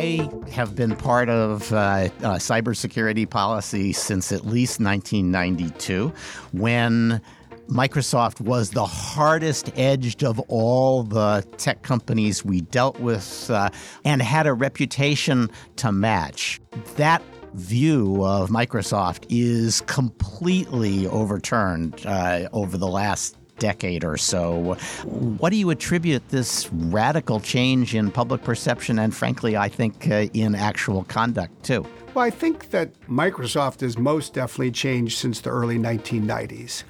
I have been part of uh, uh, cybersecurity policy since at least 1992 when Microsoft was the hardest edged of all the tech companies we dealt with uh, and had a reputation to match. That view of Microsoft is completely overturned uh, over the last decade or so. What do you attribute this radical change in public perception and, frankly, I think uh, in actual conduct, too? Well, I think that Microsoft has most definitely changed since the early 1990s.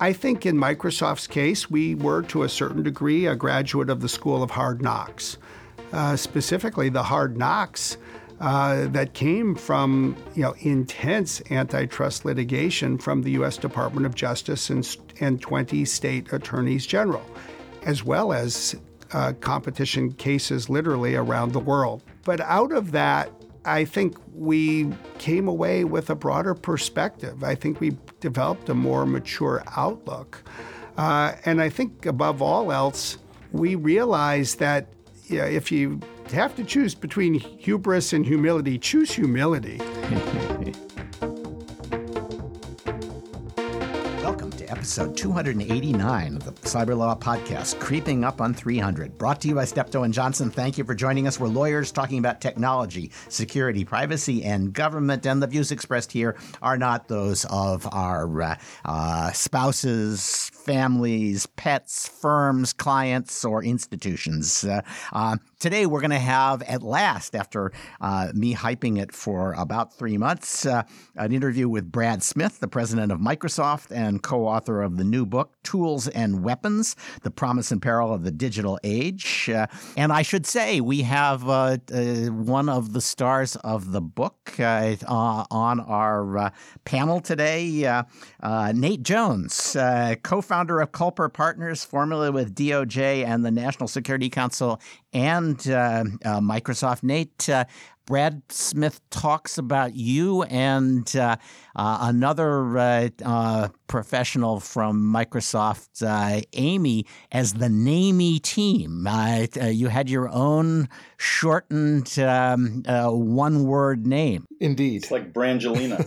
I think in Microsoft's case, we were to a certain degree a graduate of the School of Hard Knocks. Uh, specifically, the hard knocks uh, that came from you know intense antitrust litigation from the U.S. Department of Justice and, and 20 state attorneys general, as well as uh, competition cases literally around the world. But out of that, I think we came away with a broader perspective. I think we developed a more mature outlook. Uh, and I think above all else, we realized that you know, if you have to choose between hubris and humility, choose humility. Welcome to episode 289 of the Cyber Law Podcast, Creeping Up on 300. Brought to you by Steptoe and Johnson. Thank you for joining us. We're lawyers talking about technology, security, privacy, and government. And the views expressed here are not those of our uh, uh, spouses, families, pets, firms, clients, or institutions. Uh, uh today, we're going to have, at last, after uh, me hyping it for about three months, uh, an interview with Brad Smith, the president of Microsoft and co author of the new book, Tools and Weapons The Promise and Peril of the Digital Age. Uh, and I should say, we have uh, one of the stars of the book on our panel today, Nate Jones, co founder of Culper Partners, formerly with DOJ and the National Security Council and Microsoft. Nate, Brad Smith talks about you and uh, uh, another uh, uh professional from Microsoft, uh, Amy, as the Namey team. Uh, you had your own shortened um, one word name. Indeed. It's like Brangelina.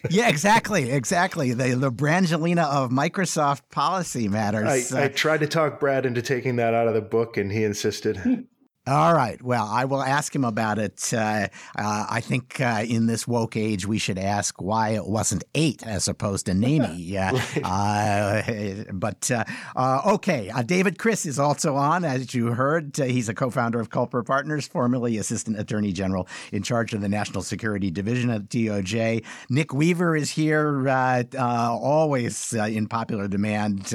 yeah, exactly. Exactly. The, the Brangelina of Microsoft policy matters. I, I tried to talk Brad into taking that out of the book, and he insisted interested. All right. Well, I will ask him about it. Uh, uh, I think uh, in this woke age, we should ask why it wasn't eight as opposed to Namey. Uh, but uh, uh, okay, David Kris is also on, as you heard. he's a co-founder of Culper Partners, formerly Assistant Attorney General in charge of the National Security Division at DOJ. Nick Weaver is here, always in popular demand.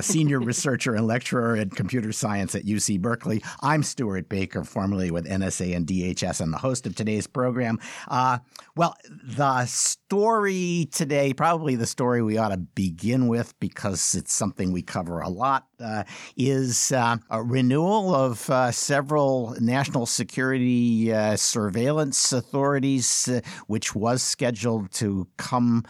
senior researcher and lecturer in computer science at UC Berkeley. I'm Stewart. Stewart Baker, formerly with NSA and DHS, and the host of today's program. Uh, well, the story today, probably the story we ought to begin with because it's something we cover a lot, uh, is uh, a renewal of uh, several national security uh, surveillance authorities, uh, which was scheduled to come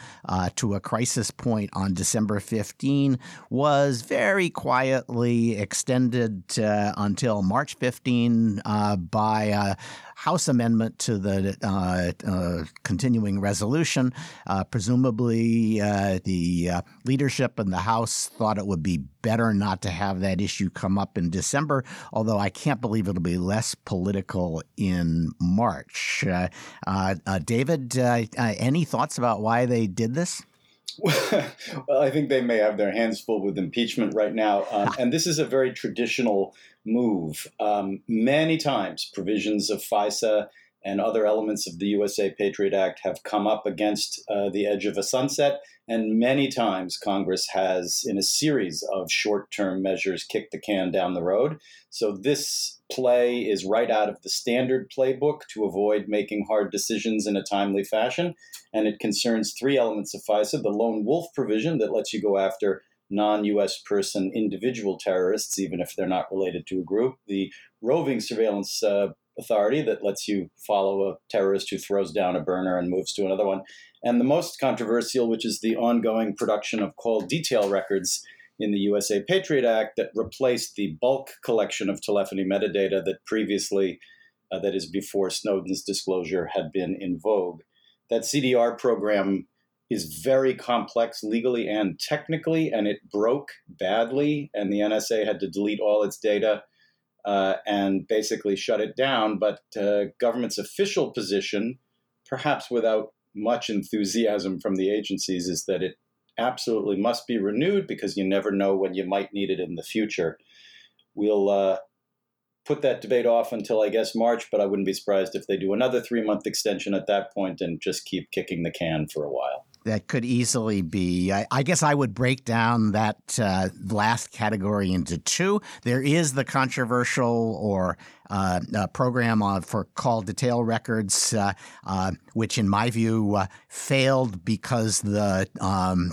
to a crisis point on December 15, was very quietly extended until March 15 uh, by House amendment to the uh, uh, continuing resolution. Uh, presumably, uh, the uh, leadership in the House thought it would be better not to have that issue come up in December, although I can't believe it'll be less political in March. David, any thoughts about why they did this? well, I think they may have their hands full with impeachment right now. Um, and this is a very traditional move. Um, many times, provisions of FISA and other elements of the USA Patriot Act have come up against uh, the edge of a sunset. And many times, Congress has, in a series of short term measures, kicked the can down the road. So this play is right out of the standard playbook to avoid making hard decisions in a timely fashion. And it concerns three elements of FISA the lone wolf provision that lets you go after non US person individual terrorists, even if they're not related to a group, the roving surveillance uh, authority that lets you follow a terrorist who throws down a burner and moves to another one, and the most controversial, which is the ongoing production of call detail records in the USA Patriot Act that replaced the bulk collection of telephony metadata that previously uh, that is, before Snowden's disclosure had been in vogue. That CDR program is very complex legally and technically, and it broke badly, and the NSA had to delete all its data. Uh, and basically shut it down. But uh, government's official position, perhaps without much enthusiasm from the agencies, is that it absolutely must be renewed because you never know when you might need it in the future. We'll uh, put that debate off until I guess March, but I wouldn't be surprised if they do another three month extension at that point and just keep kicking the can for a while. That could easily be. I, I guess I would break down that uh, last category into two. There is the controversial or uh, uh, program for call detail records, uh, uh, which, in my view, uh, failed because the um,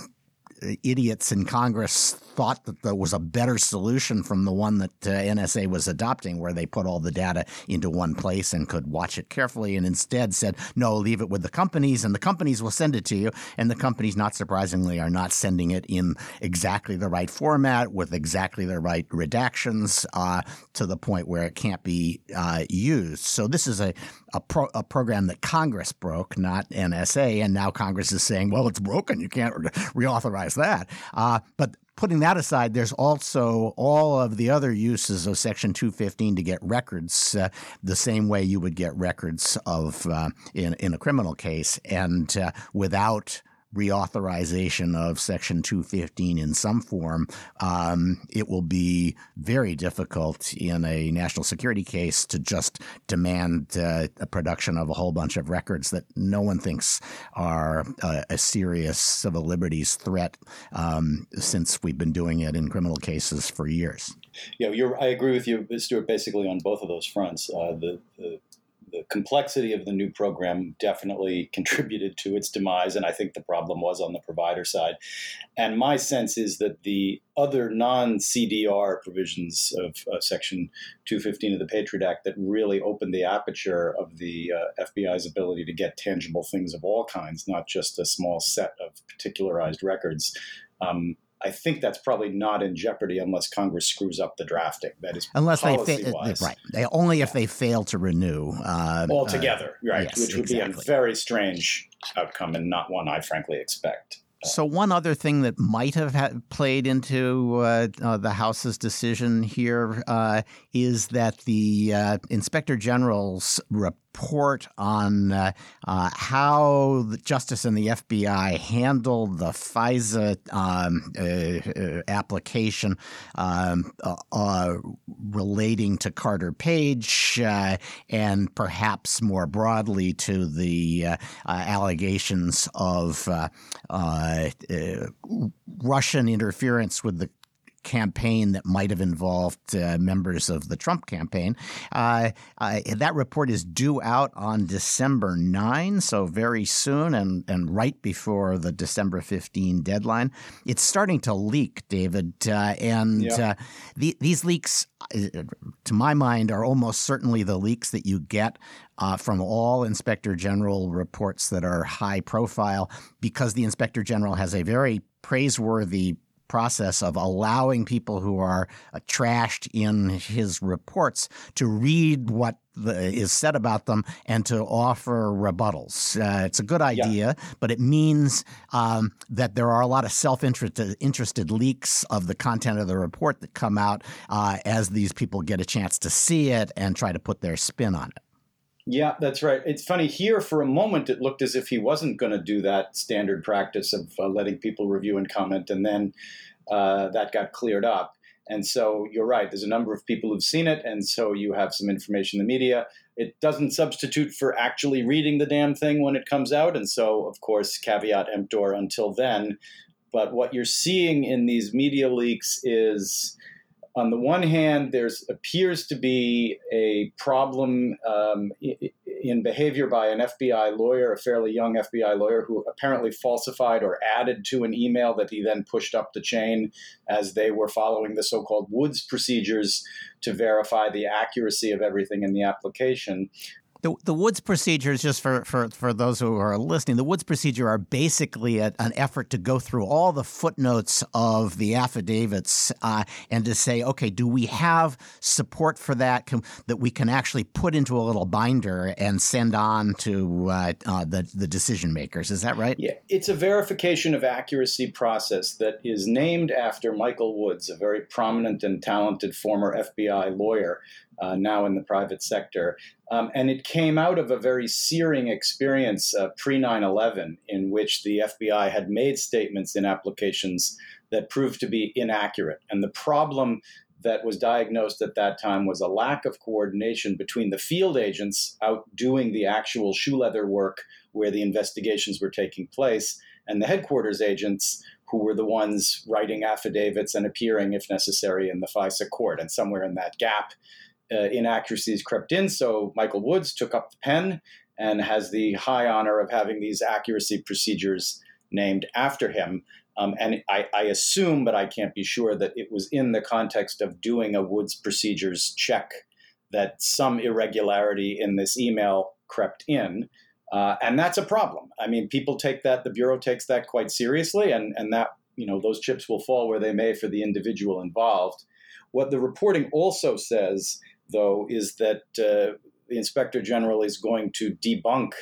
idiots in Congress thought that there was a better solution from the one that uh, NSA was adopting, where they put all the data into one place and could watch it carefully, and instead said, no, leave it with the companies, and the companies will send it to you. And the companies, not surprisingly, are not sending it in exactly the right format with exactly the right redactions uh, to the point where it can't be uh, used. So this is a, a, pro- a, program that Congress broke, not NSA, and now Congress is saying, well, it's broken. You can't reauthorize that. Uh, but putting that aside, there's also all of the other uses of Section 215 to get records uh, the same way you would get records of uh, in in a criminal case, and uh, without reauthorization of Section 215 in some form, um, it will be very difficult in a national security case to just demand uh, a production of a whole bunch of records that no one thinks are uh, a serious civil liberties threat um, since we've been doing it in criminal cases for years. Yeah, I agree with you, Stewart, basically on both of those fronts. Uh, the, the the complexity of the new program definitely contributed to its demise, and I think the problem was on the provider side. And my sense is that the other non CDR provisions of uh, Section 215 of the Patriot Act that really opened the aperture of the uh, FBI's ability to get tangible things of all kinds, not just a small set of particularized records. Um, I think that's probably not in jeopardy unless Congress screws up the drafting. That is unless they fa- uh, right. They, only if they fail to renew uh, altogether, uh, right? Yes, which would exactly. be a very strange outcome and not one I frankly expect. So one other thing that might have had played into uh, uh, the House's decision here uh, is that the uh, Inspector General's report on uh, uh, how the Justice and the FBI handled the FISA um, application um, relating to Carter Page and perhaps more broadly to the allegations of uh, uh, Russian interference with the campaign that might have involved uh, members of the Trump campaign. Uh, uh, that report is due out on December 9, so very soon and, and right before the December 15 deadline. It's starting to leak, David, uh, and uh, the, these leaks, uh, to my mind, are almost certainly the leaks that you get uh, from all inspector general reports that are high profile because the inspector general has a very praiseworthy process of allowing people who are uh, trashed in his reports to read what the, is said about them and to offer rebuttals. Uh, it's a good idea, yeah. but it means um, that there are a lot of self interested leaks of the content of the report that come out uh, as these people get a chance to see it and try to put their spin on it. Yeah, that's right. It's funny here for a moment it looked as if he wasn't going to do that standard practice of uh, letting people review and comment, and then uh, that got cleared up. And so you're right. There's a number of people who've seen it, and so you have some information in the media. It doesn't substitute for actually reading the damn thing when it comes out, and so of course caveat emptor until then. But what you're seeing in these media leaks is on the one hand, there's appears to be a problem um, in behavior by an FBI lawyer, a fairly young FBI lawyer, who apparently falsified or added to an email that he then pushed up the chain as they were following the so-called Woods procedures to verify the accuracy of everything in the application. The, the Woods procedures, just for, for, for those who are listening, the Woods procedure are basically a, an effort to go through all the footnotes of the affidavits uh, and to say, okay, do we have support for that can, that we can actually put into a little binder and send on to uh, uh, the, the decision makers? Is that right? Yeah, it's a verification of accuracy process that is named after Michael Woods, a very prominent and talented former FBI lawyer uh, now in the private sector. Um, and it came out of a very searing experience uh, pre 9 11, in which the FBI had made statements in applications that proved to be inaccurate. And the problem that was diagnosed at that time was a lack of coordination between the field agents out doing the actual shoe leather work where the investigations were taking place and the headquarters agents who were the ones writing affidavits and appearing, if necessary, in the FISA court. And somewhere in that gap, uh, inaccuracies crept in. So Michael Woods took up the pen and has the high honor of having these accuracy procedures named after him. Um, and I, I, assume, but I can't be sure, that it was in the context of doing a Woods procedures check that some irregularity in this email crept in. Uh, and that's a problem. I mean, people take that, the Bureau takes that quite seriously, and, and that, you know, those chips will fall where they may for the individual involved. What the reporting also says though, is that uh, the inspector general is going to debunk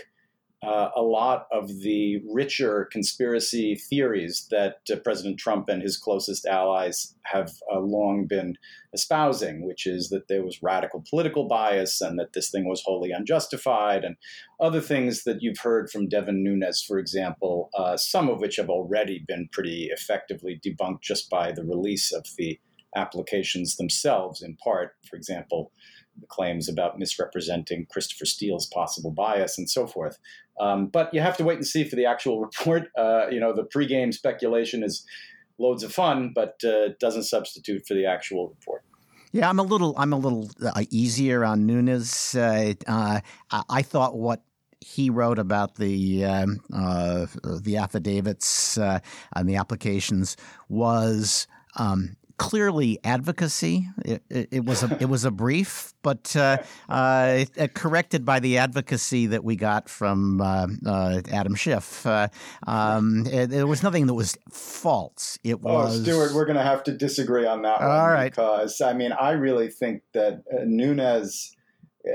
uh, a lot of the richer conspiracy theories that uh, President Trump and his closest allies have uh, long been espousing, which is that there was radical political bias and that this thing was wholly unjustified, and other things that you've heard from Devin Nunes, for example, uh, some of which have already been pretty effectively debunked just by the release of the applications themselves, in part, for example, the claims about misrepresenting Christopher Steele's possible bias and so forth. Um, but you have to wait and see for the actual report. Uh, you know, the pregame speculation is loads of fun, but uh, doesn't substitute for the actual report. Yeah, I'm a little I'm a little uh, easier on Nunes. Uh, uh, I thought what he wrote about the um, uh, the affidavits and the applications was um, clearly advocacy. It, it, it, was a it was a brief, but uh, uh, corrected by the advocacy that we got from uh, uh Adam Schiff. Uh, um, there was nothing that was false. It oh, was. Oh, Stewart, we're going to have to disagree on that. All right. Because I mean, I really think that uh, Nunes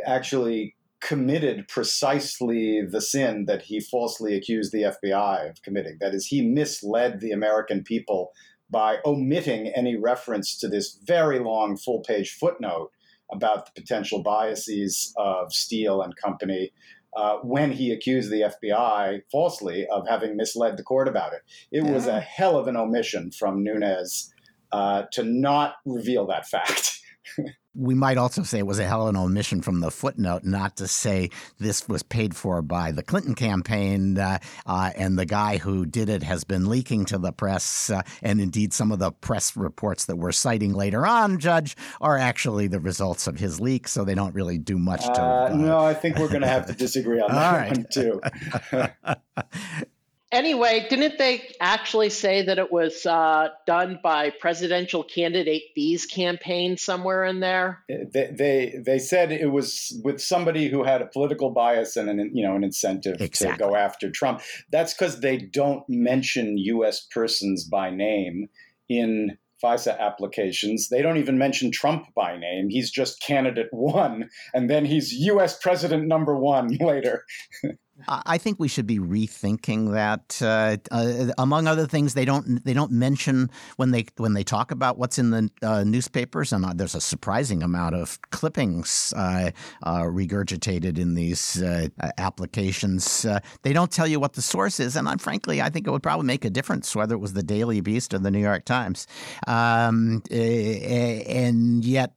actually committed precisely the sin that he falsely accused the FBI of committing. That is, he misled the American people by omitting any reference to this very long full page footnote about the potential biases of Steele and company uh, when he accused the FBI falsely of having misled the court about it. It yeah. was a hell of an omission from Nunes uh, to not reveal that fact. we might also say it was a hell of an omission from the footnote not to say this was paid for by the Clinton campaign, uh, uh, and the guy who did it has been leaking to the press, uh, and indeed some of the press reports that we're citing later on, Judge, are actually the results of his leak, so they don't really do much to. Uh, no, I think we're going to have to disagree on that right. one too. Anyway, didn't they actually say that it was uh, done by presidential candidate B's campaign somewhere in there? They, they, they said it was with somebody who had a political bias and an you know an incentive exactly. to go after Trump. That's because they don't mention U.S. persons by name in FISA applications. They don't even mention Trump by name. He's just candidate one, and then he's U.S. president number one later. I think we should be rethinking that. Uh, uh, among other things, they don't they don't mention when they when they talk about what's in the uh, newspapers, and uh, there's a surprising amount of clippings uh, uh, regurgitated in these applications. they don't tell you what the source is, and I'm, frankly, I think it would probably make a difference whether it was the Daily Beast or the New York Times. Um, and yet,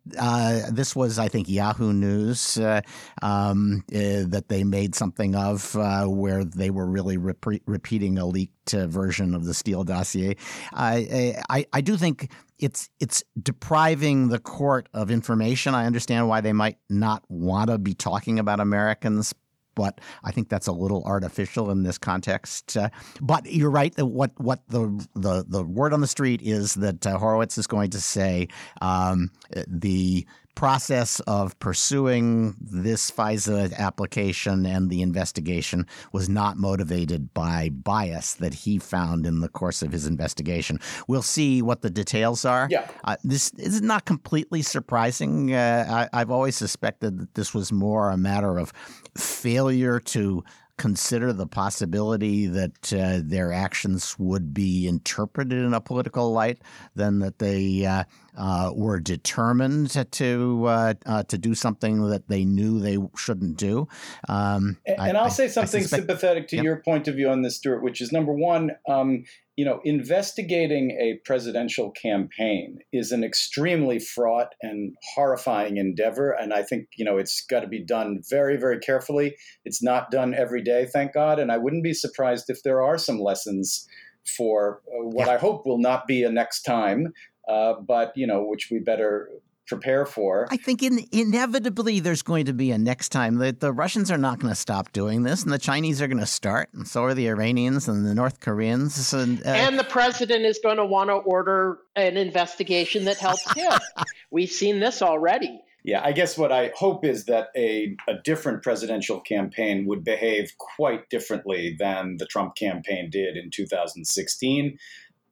this was, I think, Yahoo News um, that they made something of uh, where they were really rep- repeating a leaked uh, version of the Steele dossier. I, I, I do think it's it's depriving the court of information. I understand why they might not want to be talking about Americans but I think that's a little artificial in this context. Uh, but you're right what what the the the word on the street is that uh, Horowitz is going to say um, the process of pursuing this FISA application and the investigation was not motivated by bias that he found in the course of his investigation. We'll see what the details are. Yeah. Uh, this is not completely surprising. Uh, I, I've always suspected that this was more a matter of failure to consider the possibility that uh, their actions would be interpreted in a political light than that they uh, uh, were determined to uh, uh, to do something that they knew they shouldn't do. Um, and, I, will say something suspect, sympathetic to yep. your point of view on this, Stewart, which is number one. Um, you know, investigating a presidential campaign is an extremely fraught and horrifying endeavor. And I think, you know, it's got to be done very, very carefully. It's not done every day, thank God. And I wouldn't be surprised if there are some lessons for uh, what yeah. I hope will not be a next time, uh, but, you know, which we better prepare for. I think in, inevitably there's going to be a next time. The, the Russians are not going to stop doing this, and the Chinese are going to start, and so are the Iranians and the North Koreans. And, uh, and the president is going to want to order an investigation that helps him. We've seen this already. Yeah, I guess what I hope is that a, a different presidential campaign would behave quite differently than the Trump campaign did in 2016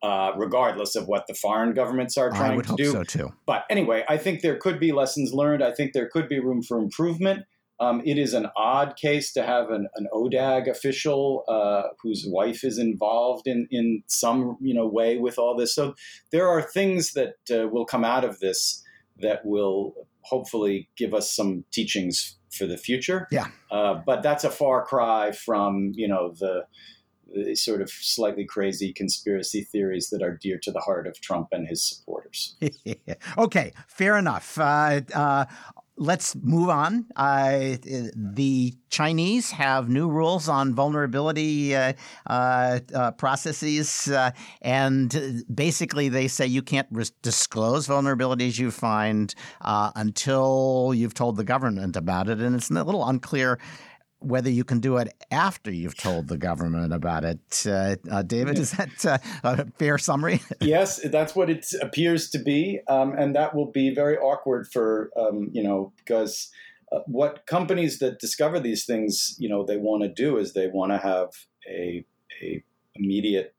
uh, regardless of what the foreign governments are trying to do. So too. But anyway, I think there could be lessons learned. I think there could be room for improvement. Um, it is an odd case to have an, an ODAG official uh, whose wife is involved in, in some you know way with all this. So there are things that uh, will come out of this that will hopefully give us some teachings for the future. Yeah. Uh, but that's a far cry from you know the the sort of slightly crazy conspiracy theories that are dear to the heart of Trump and his supporters. okay, fair enough. Uh, uh, let's move on. Uh, the Chinese have new rules on vulnerability uh, uh, uh processes, uh, and basically they say you can't res- disclose vulnerabilities you find uh, until you've told the government about it. And it's a little unclear whether you can do it after you've told the government about it. Uh, uh, David, is that uh, a fair summary? yes, that's what it appears to be, um, and that will be very awkward for um, you know because uh, what companies that discover these things, you know, they want to do is they want to have a, a immediate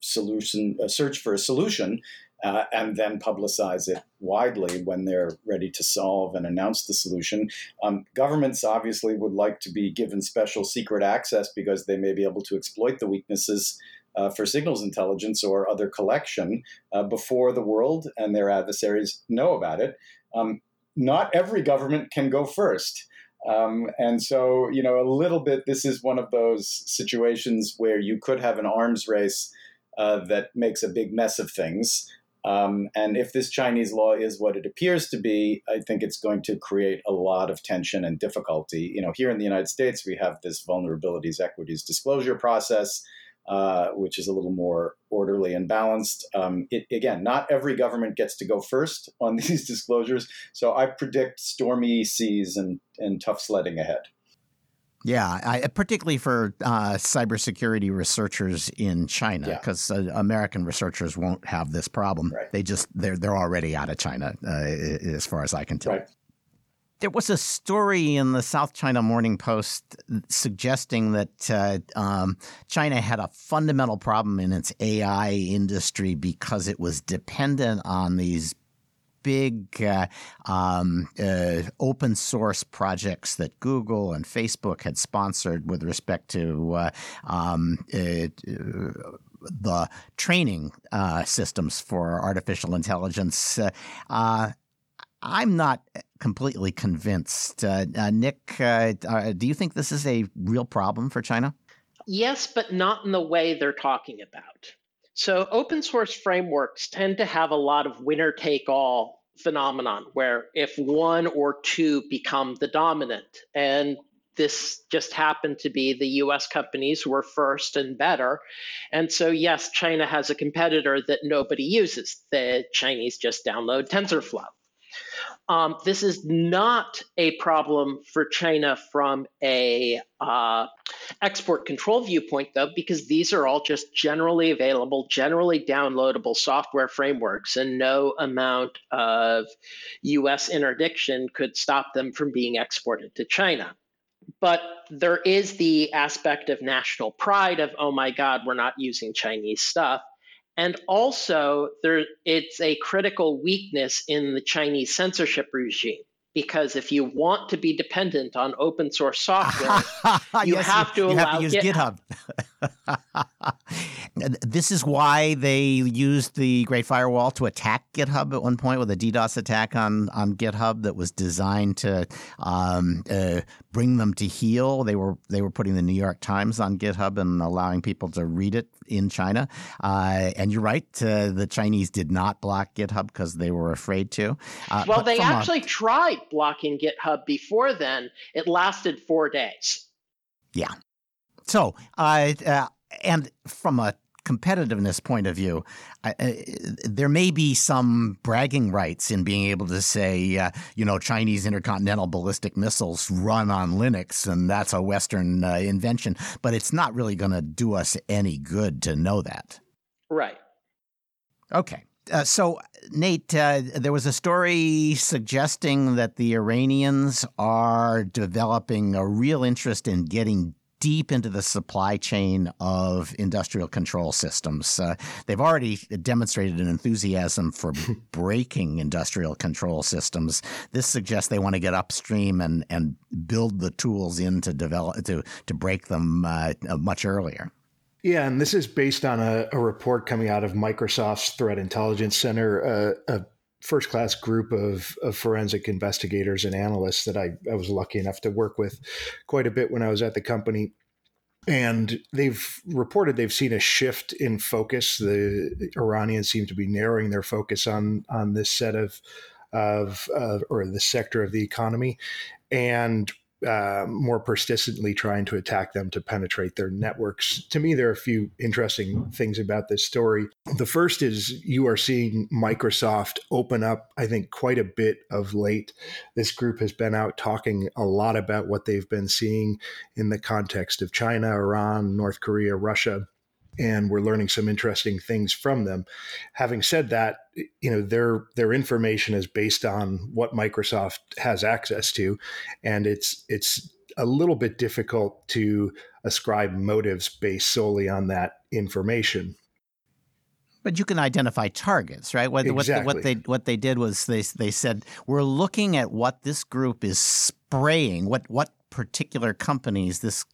solution, a search for a solution, uh, and then publicize it widely when they're ready to solve and announce the solution. Um, governments obviously would like to be given special secret access because they may be able to exploit the weaknesses uh, for signals intelligence or other collection uh, before the world and their adversaries know about it. Um, not every government can go first. Um, and so, you know, a little bit, this is one of those situations where you could have an arms race uh, that makes a big mess of things. Um, and if this Chinese law is what it appears to be, I think it's going to create a lot of tension and difficulty. You know, here in the United States, we have this vulnerabilities equities disclosure process, uh, which is a little more orderly and balanced. Um, it, again, not every government gets to go first on these disclosures, so I predict stormy seas and, and tough sledding ahead. Yeah, I, particularly for uh, cybersecurity researchers in China, because yeah. uh, American researchers won't have this problem. Right. They just they're they're already out of China, uh, as far as I can tell. Right. There was a story in the South China Morning Post suggesting that uh, um, China had a fundamental problem in its AI industry because it was dependent on these big uh, um, uh, open source projects that Google and Facebook had sponsored with respect to uh, um, uh, the training uh, systems for artificial intelligence. Uh, I'm not completely convinced. Nick, do you think this is a real problem for China? Yes, but not in the way they're talking about. So open source frameworks tend to have a lot of winner take all phenomenon where if one or two become the dominant and this just happened to be the US companies were first and better. And so, yes, China has a competitor that nobody uses. The Chinese just download TensorFlow. Um, this is not a problem for China from a uh, export control viewpoint, though, because these are all just generally available, generally downloadable software frameworks, and no amount of U.S. interdiction could stop them from being exported to China. But there is the aspect of national pride of, oh my God, we're not using Chinese stuff. And also, there, it's a critical weakness in the Chinese censorship regime. Because if you want to be dependent on open source software, you Yes, have to you allow have to use GitHub. GitHub. this is why they used the Great Firewall to attack GitHub at one point with a DDoS attack on, on GitHub that was designed to um, uh, bring them to heel. They were they were putting the New York Times on GitHub and allowing people to read it in China. Uh, and you're right, uh, the Chinese did not block GitHub because they were afraid to. Uh, Well, they from a- actually tried blocking GitHub before then. It lasted four days. Yeah. So, uh, uh, and from a competitiveness point of view, uh, uh, there may be some bragging rights in being able to say, uh, you know, Chinese intercontinental ballistic missiles run on Linux, and that's a Western uh, invention. But it's not really going to do us any good to know that. Right. Okay. Uh, so, Nate, uh, there was a story suggesting that the Iranians are developing a real interest in getting deep into the supply chain of industrial control systems. Uh, they've already demonstrated an enthusiasm for breaking industrial control systems. This suggests they want to get upstream and, and build the tools in to develop to to break them uh, much earlier. Yeah, and this is based on a, a report coming out of Microsoft's Threat Intelligence Center, uh, a first class group of, of forensic investigators and analysts that I, I was lucky enough to work with quite a bit when I was at the company. And they've reported they've seen a shift in focus. The Iranians seem to be narrowing their focus on on this set of of uh, or this sector of the economy, and uh, more persistently trying to attack them to penetrate their networks. To me, there are a few interesting things about this story. The first is you are seeing Microsoft open up, I think, quite a bit of late. This group has been out talking a lot about what they've been seeing in the context of China, Iran, North Korea, Russia. And we're learning some interesting things from them. Having said that, you know their their information is based on what Microsoft has access to, and it's it's a little bit difficult to ascribe motives based solely on that information. But you can identify targets, right? What, what, Exactly. what they what they did was they they said we're looking at what this group is spraying, what what particular companies this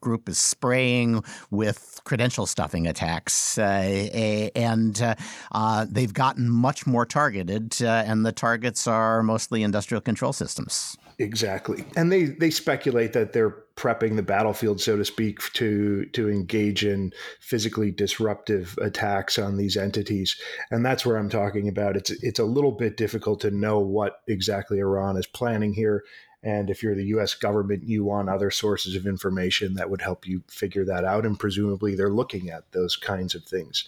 group is spraying with credential stuffing attacks, uh, and uh, uh, they've gotten much more targeted, and the targets are mostly industrial control systems. Exactly, and they they speculate that they're prepping the battlefield, so to speak, to to engage in physically disruptive attacks on these entities, and that's where I'm talking about. It's it's a little bit difficult to know what exactly Iran is planning here, and if you're the U.S. government, you want other sources of information that would help you figure that out, and presumably they're looking at those kinds of things.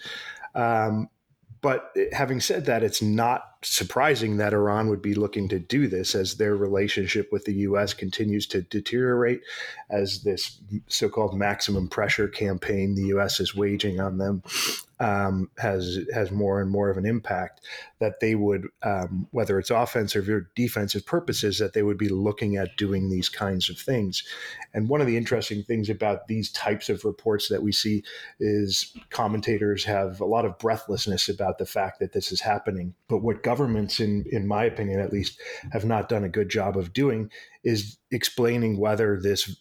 Um, but having said that, it's not surprising that Iran would be looking to do this as their relationship with the U.S. continues to deteriorate, as this so called maximum pressure campaign the U.S. is waging on them um, has has more and more of an impact. That they would, um, whether it's offensive or defensive purposes, that they would be looking at doing these kinds of things. And one of the interesting things about these types of reports that we see is commentators have a lot of breathlessness about the fact that this is happening. But what governments, in in my opinion at least, have not done a good job of doing is explaining whether this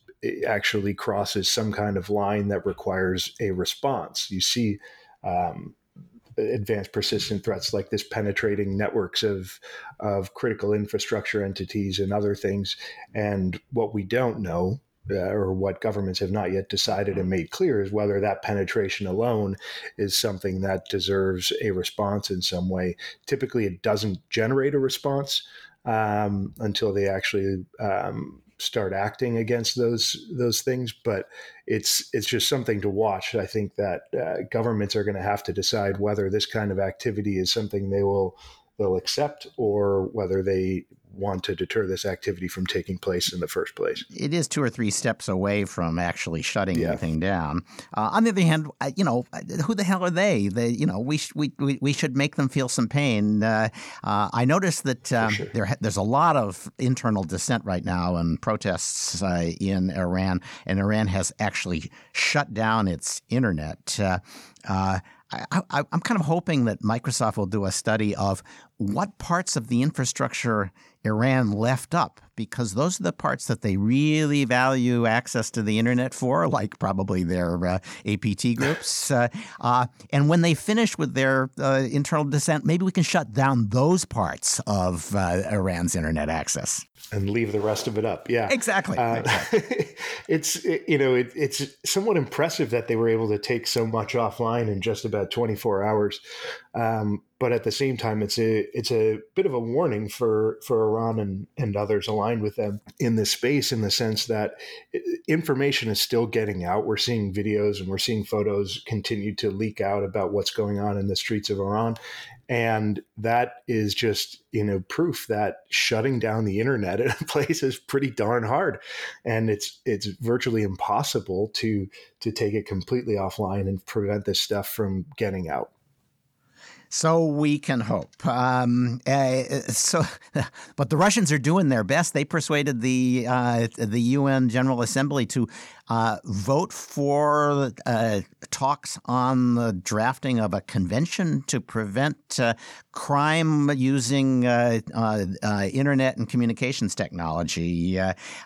actually crosses some kind of line that requires a response. You see. Um, advanced persistent threats like this penetrating networks of of critical infrastructure entities and other things. And what we don't know uh, or what governments have not yet decided and made clear is whether that penetration alone is something that deserves a response in some way. Typically it doesn't generate a response um, until they actually um, start acting against those those things but it's it's just something to watch. I think that uh, governments are going to have to decide whether this kind of activity is something they will they'll accept or whether they want to deter this activity from taking place in the first place. It is two or three steps away from actually shutting yeah. anything down. Uh, on the other hand, you know, who the hell are they? They, you know, we sh- we, we, we should make them feel some pain. Uh, uh, I noticed that um, sure. there there's a lot of internal dissent right now and protests uh, in Iran, and Iran has actually shut down its internet. Uh, uh, I, am kind of hoping that Microsoft will do a study of what parts of the infrastructure Iran left up because those are the parts that they really value access to the internet for, like probably their uh, APT groups. Uh, uh, and when they finish with their uh, internal dissent, maybe we can shut down those parts of uh, Iran's internet access and leave the rest of it up. Yeah, exactly. Uh, exactly. it's it, you know it, it's somewhat impressive that they were able to take so much offline in just about 24 hours. Um, but at the same time, it's a it's a bit of a warning for for Iran and and others aligned with them in this space, in the sense that uh, information is still getting out. We're seeing videos and we're seeing photos continue to leak out about what's going on in the streets of Iran, and that is just you know proof that shutting down the internet in a place is pretty darn hard. And it's it's virtually impossible to to take it completely offline and prevent this stuff from getting out so we can hope. Um, uh, so, but the Russians are doing their best. They persuaded the uh, the UN General Assembly to uh, vote for uh, talks on the drafting of a convention to prevent uh, crime using uh, internet and communications technology.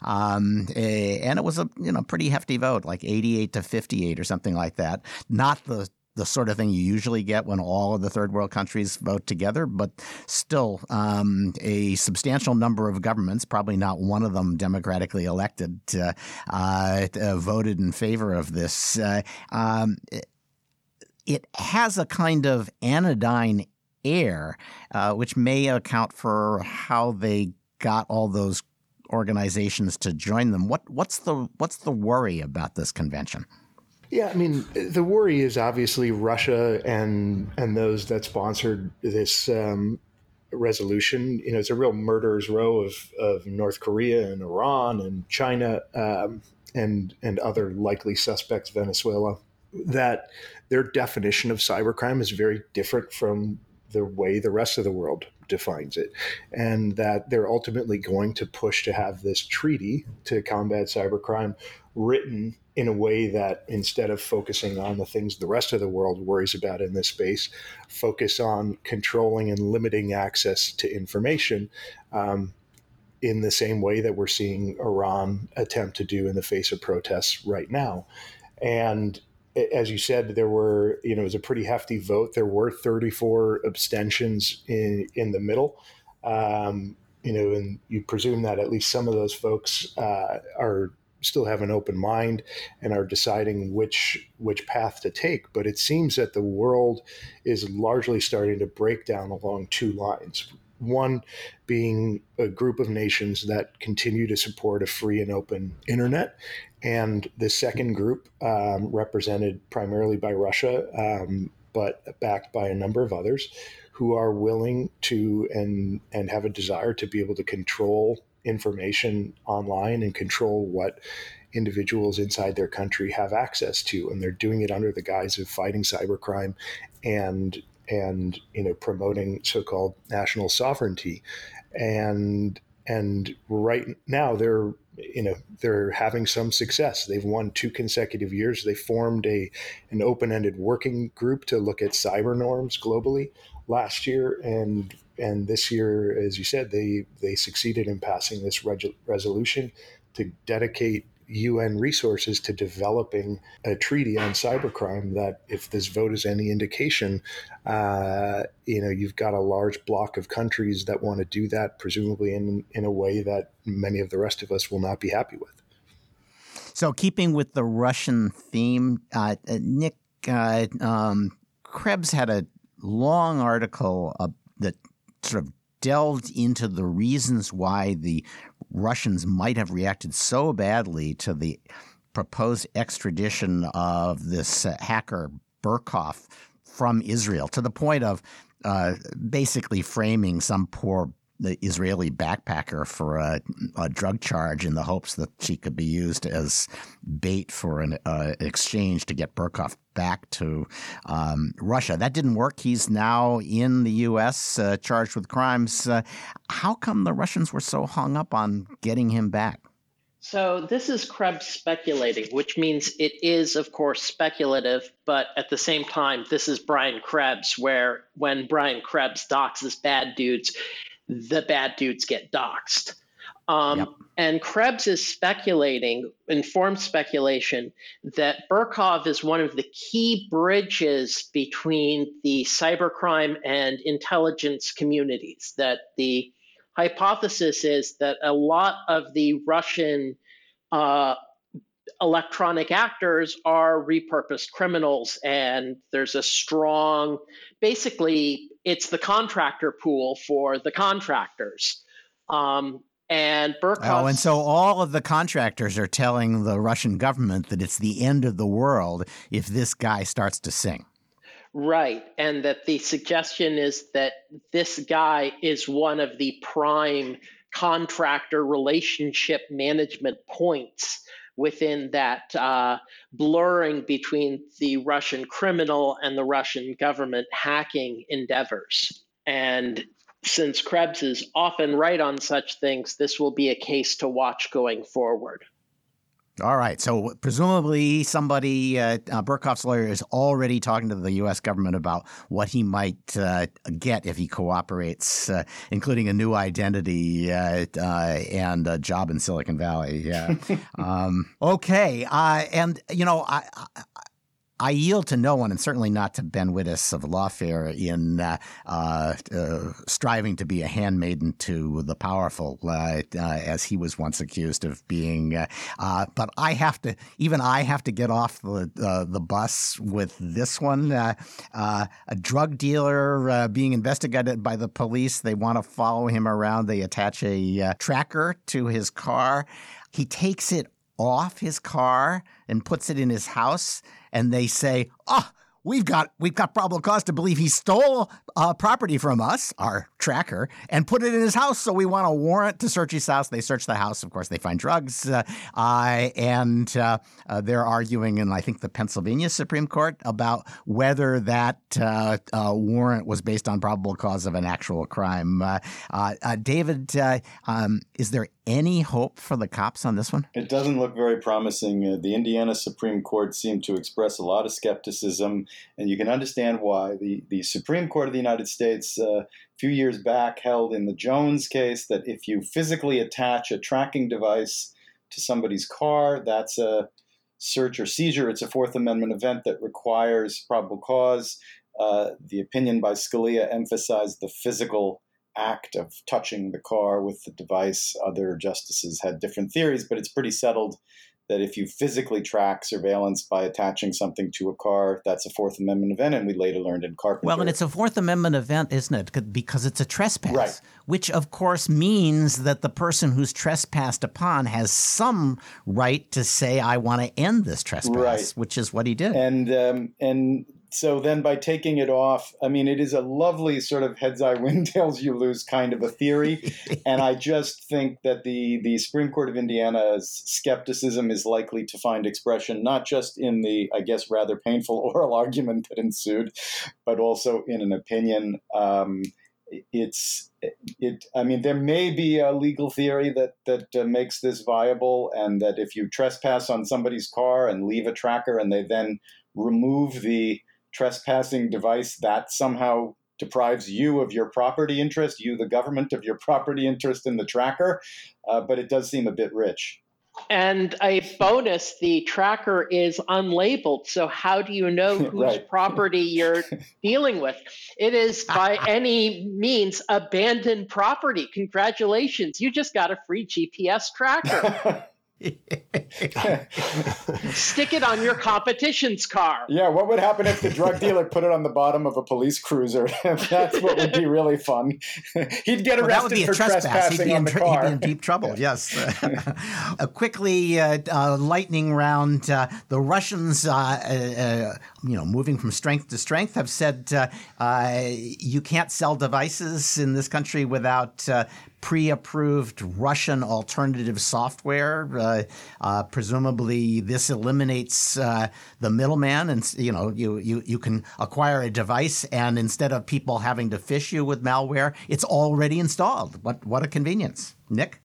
Um, and it was a you know pretty hefty vote, like eighty eight to fifty eight or something like that. Not the the sort of thing you usually get when all of the third world countries vote together, but still um, a substantial number of governments, probably not one of them democratically elected, uh, uh, voted in favor of this. Uh, um, it has a kind of anodyne air, uh, which may account for how they got all those organizations to join them. What what's the what's the worry about this convention? Yeah, I mean, the worry is obviously Russia and and those that sponsored this um, resolution. You know, it's a real murderer's row of, of North Korea and Iran and China um, and and other likely suspects, Venezuela. That their definition of cybercrime is very different from the way the rest of the world defines it, and that they're ultimately going to push to have this treaty to combat cybercrime written in a way that instead of focusing on the things the rest of the world worries about in this space, focus on controlling and limiting access to information um, in the same way that we're seeing Iran attempt to do in the face of protests right now. And as you said, there were, you know, it was a pretty hefty vote. There were 34 abstentions in, in the middle. Um, you know, and you presume that at least some of those folks uh, are still have an open mind and are deciding which which path to take. But it seems that the world is largely starting to break down along two lines. One being a group of nations that continue to support a free and open internet, and the second group, um, represented primarily by Russia, um, but backed by a number of others, who are willing to and and have a desire to be able to control information online and control what individuals inside their country have access to and they're doing it under the guise of fighting cybercrime and and you know promoting so-called national sovereignty. And and right now they're you know they're having some success. They've won two consecutive years. They formed a an open-ended working group to look at cyber norms globally last year and and this year, as you said, they they succeeded in passing this reg- resolution to dedicate UN resources to developing a treaty on cybercrime. That, if this vote is any indication, uh, you know, you've got a large block of countries that want to do that, presumably in in a way that many of the rest of us will not be happy with. So, keeping with the Russian theme, uh, Nick uh, um, Krebs had a long article uh, that sort of delved into the reasons why the Russians might have reacted so badly to the proposed extradition of this uh, hacker Burkov from Israel to the point of uh, basically framing some poor the Israeli backpacker for a, a, drug charge in the hopes that she could be used as bait for an uh, exchange to get Burkov back to um, Russia. That didn't work. He's now in the U.S. Uh, charged with crimes. Uh, how come the Russians were so hung up on getting him back? So this is Krebs speculating, which means it is, of course, speculative, but at the same time, this is Brian Krebs, where when Brian Krebs doxes bad dudes, the bad dudes get doxed. Um, yep. And Krebs is speculating, informed speculation, that Burkov is one of the key bridges between the cybercrime and intelligence communities. That the hypothesis is that a lot of the Russian uh, electronic actors are repurposed criminals, and there's a strong, basically, it's the contractor pool for the contractors. Um, and Burkov. Oh, and so all of the contractors are telling the Russian government that it's the end of the world if this guy starts to sing. Right. And that the suggestion is that this guy is one of the prime contractor relationship management points within that uh, blurring between the Russian criminal and the Russian government hacking endeavors. And since Krebs is often right on such things, this will be a case to watch going forward. All right. So presumably somebody, uh, uh, Burkov's lawyer, is already talking to the U.S. government about what he might uh, get if he cooperates, uh, including a new identity uh, uh, and a job in Silicon Valley. Yeah. um, okay. and you know, I, I yield to no one, and certainly not to Ben Wittes of Lawfare, in uh, uh, uh, striving to be a handmaiden to the powerful, uh, uh, as he was once accused of being. Uh, but I have to, even I have to get off the the bus with this one. a drug dealer being investigated by the police. They want to follow him around. They attach a tracker to his car. He takes it off his car and puts it in his house and they say, "Ah, oh, we've got we've got probable cause to believe he stole uh, property from us, our tracker, and put it in his house. So we want a warrant to search his house. They search the house. Of course, they find drugs, uh, uh, and uh, uh, they're arguing in I think the Pennsylvania Supreme Court about whether that uh, warrant was based on probable cause of an actual crime. David, um, is there any hope for the cops on this one? It doesn't look very promising. Uh, the Indiana Supreme Court seemed to express a lot of skepticism, and you can understand why. The, the Supreme Court of the United States, uh, a few years back, held in the Jones case that if you physically attach a tracking device to somebody's car, that's a search or seizure. It's a Fourth Amendment event that requires probable cause. Uh, the opinion by Scalia emphasized the physical act of touching the car with the device. Other justices had different theories, but it's pretty settled that if you physically track surveillance by attaching something to a car, that's a Fourth Amendment event. And we later learned in Carpenter. Well, and it's a Fourth Amendment event, isn't it? Because it's a trespass. Right. Which, of course, means that the person who's trespassed upon has some right to say, I want to end this trespass, right. which is what he did. And, um, and so then by taking it off, I mean, it is a lovely sort of heads I win, tails you lose kind of a theory. and I just think that the, the Supreme Court of Indiana's skepticism is likely to find expression not just in the, I guess, rather painful oral argument that ensued, but also in an opinion. Um, it's it i mean there may be a legal theory that that uh, makes this viable and that if you trespass on somebody's car and leave a tracker and they then remove the trespassing device that somehow deprives you of your property interest, you, the government, of your property interest in the tracker. Uh, but it does seem a bit rich. And a bonus, the tracker is unlabeled. So, how do you know whose right. property you're dealing with? It is by any means abandoned property. Congratulations, you just got a free GPS tracker. Stick it on your competition's car. Yeah, what would happen if the drug dealer put it on the bottom of a police cruiser? That's what would be really fun. He'd get arrested well, for trespassing on the tr- car. He'd be in deep trouble. Yes. a quickly uh, uh, lightning round. Uh, the Russians uh, uh, you know, moving from strength to strength, have said uh, uh, you can't sell devices in this country without uh, pre-approved Russian alternative software. Uh, uh, presumably, this eliminates uh, the middleman, and you know, you, you you can acquire a device, and instead of people having to phish you with malware, it's already installed. What what a convenience, Nick.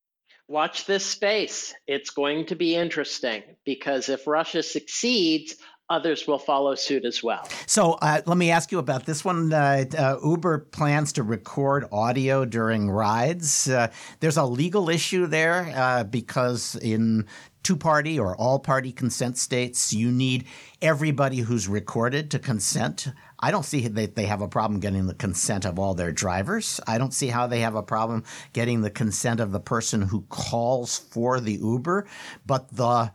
Watch this space. It's going to be interesting because if Russia succeeds, others will follow suit as well. So uh, let me ask you about this one. Uh, uh, Uber plans to record audio during rides. Uh, there's a legal issue there uh, because in two party or all party consent states, you need everybody who's recorded to consent. I don't see that they have a problem getting the consent of all their drivers. I don't see how they have a problem getting the consent of the person who calls for the Uber, but the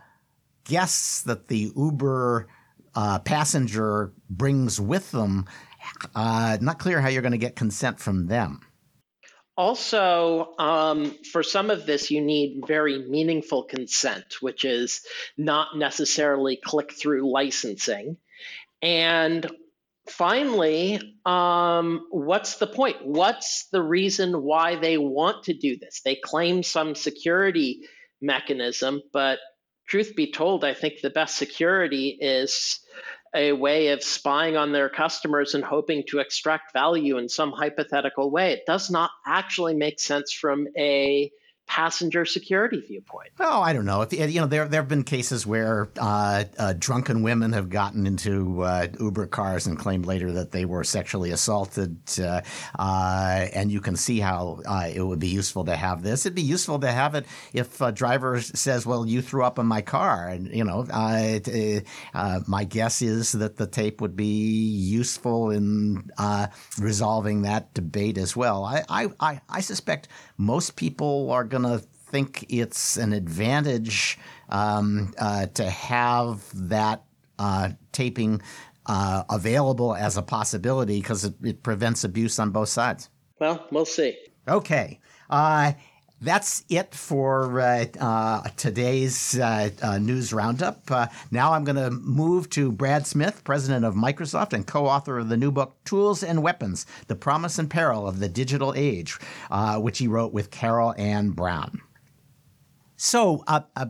guests that the Uber uh, passenger brings with them, uh, not clear how you're going to get consent from them. Also, um, for some of this, you need very meaningful consent, which is not necessarily click through licensing. And finally, um, what's the point? What's the reason why they want to do this? They claim some security mechanism, but truth be told, I think the best security is a way of spying on their customers and hoping to extract value in some hypothetical way. It does not actually make sense from a passenger security viewpoint? Oh, I don't know. You know, there there have been cases where uh, uh, drunken women have gotten into uh, Uber cars and claimed later that they were sexually assaulted, uh, uh, and you can see how uh, it would be useful to have this. It'd be useful to have it if a driver says, "Well, you threw up in my car," and you know, my guess is that the tape would be useful in resolving that debate as well. I I, I, I suspect most people are going to think it's an advantage um, uh, to have that uh, taping uh, available as a possibility because it, it, prevents abuse on both sides. Well, we'll see. Okay. Uh, that's it for uh, uh, today's uh, uh news roundup. Uh, now I'm going to move to Brad Smith, president of Microsoft and co author of the new book, Tools and Weapons The Promise and Peril of the Digital Age, uh, which he wrote with Carol Ann Browne. So,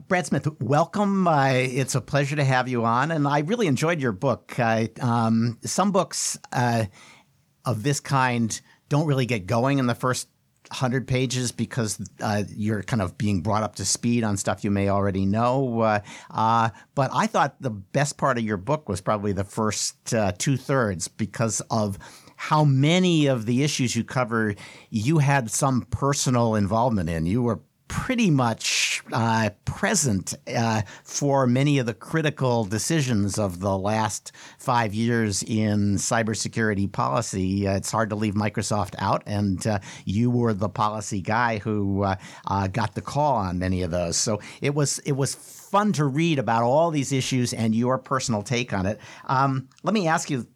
Brad Smith, welcome. it's a pleasure to have you on. And I really enjoyed your book. Um, some books of this kind don't really get going in the first 100 pages because uh, you're kind of being brought up to speed on stuff you may already know. Uh, uh, but I thought the best part of your book was probably the first uh, two thirds because of how many of the issues you cover you had some personal involvement in. You were pretty much uh, present uh, for many of the critical decisions of the last five years in cybersecurity policy. Uh, it's hard to leave Microsoft out, and uh, you were the policy guy who uh, uh, got the call on many of those. So it was it was fun to read about all these issues and your personal take on it. Um, let me ask you,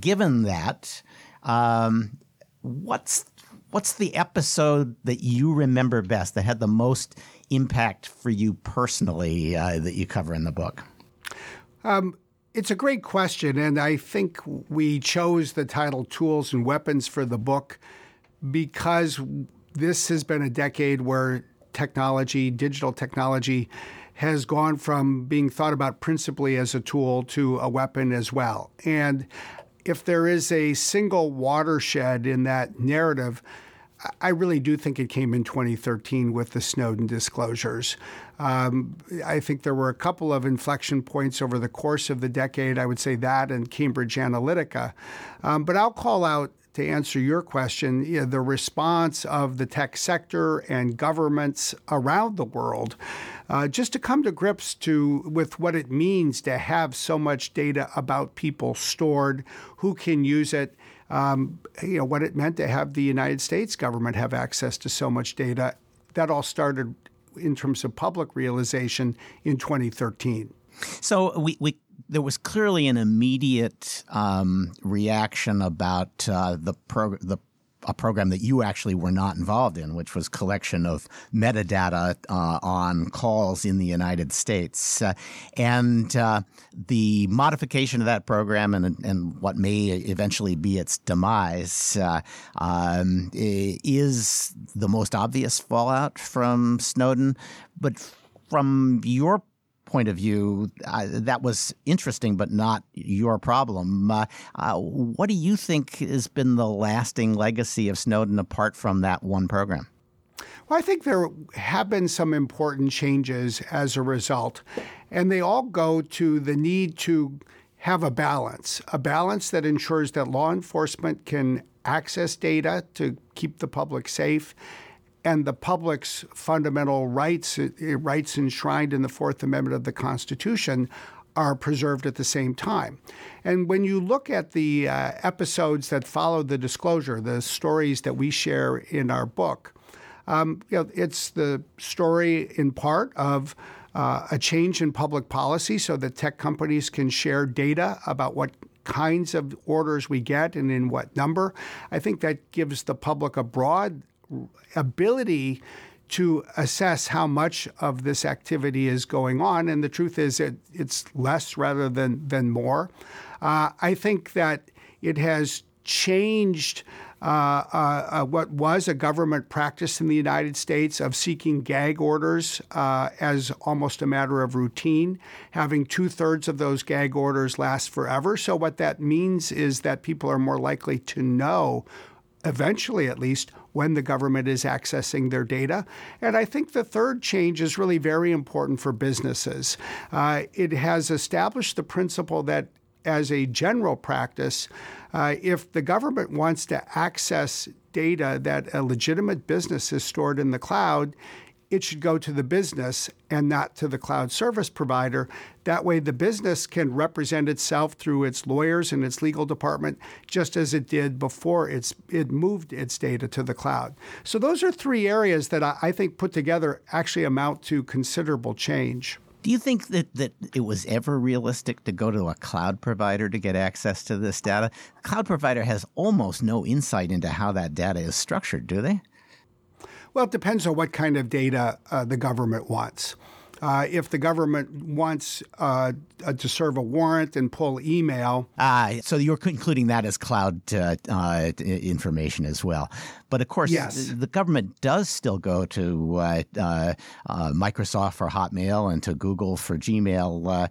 given that. Um, what's what's the episode that you remember best that had the most impact for you personally uh, that you cover in the book? Um, it's a great question, and I think we chose the title Tools and Weapons for the book because this has been a decade where technology, digital technology, has gone from being thought about principally as a tool to a weapon as well. And if there is a single watershed in that narrative, I really do think it came in 2013 with the Snowden disclosures. Um, I think there were a couple of inflection points over the course of the decade. I would say that and Cambridge Analytica. Um, but I'll call out to answer your question, you know, the response of the tech sector and governments around the world, uh, just to come to grips to with what it means to have so much data about people stored, who can use it, um, you know, what it meant to have the United States government have access to so much data. That all started in terms of public realization in 2013. So we, we there was clearly an immediate um, reaction about uh, the pro- the a program that you actually were not involved in, which was collection of metadata uh, on calls in the United States. Uh, and uh, the modification of that program and, and what may eventually be its demise uh, um, is the most obvious fallout from Snowden. But from your point of view, uh, that was interesting, but not your problem. Uh, uh, what do you think has been the lasting legacy of Snowden apart from that one program? Well, I think there have been some important changes as a result, and they all go to the need to have a balance, a balance that ensures that law enforcement can access data to keep the public safe and the public's fundamental rights, uh, rights enshrined in the Fourth Amendment of the Constitution, are preserved at the same time. And when you look at the uh, episodes that follow the disclosure, the stories that we share in our book, um, you know, it's the story in part of uh, a change in public policy so that tech companies can share data about what kinds of orders we get and in what number. I think that gives the public a broad ability to assess how much of this activity is going on. And the truth is, it, it's less rather than, than more. Uh, I think that it has changed uh, uh, uh, what was a government practice in the United States of seeking gag orders uh, as almost a matter of routine, having two thirds of those gag orders last forever. So, what that means is that people are more likely to know eventually at least, when the government is accessing their data. And I think the third change is really very important for businesses. Uh, it has established the principle that as a general practice, uh, if the government wants to access data that a legitimate business has stored in the cloud, it should go to the business and not to the cloud service provider. That way, the business can represent itself through its lawyers and its legal department, just as it did before it's, it moved its data to the cloud. So, those are three areas that I, I think put together actually amount to considerable change. Do you think that, that it was ever realistic to go to a cloud provider to get access to this data? cloud provider has almost no insight into how that data is structured, do they? Well, it depends on what kind of data uh, the government wants. Uh, if the government wants uh, uh to serve a warrant and pull email. Uh, so you're including that as cloud uh, uh, information as well. But of course, yes. the government does still go to Microsoft for Hotmail and to Google for Gmail.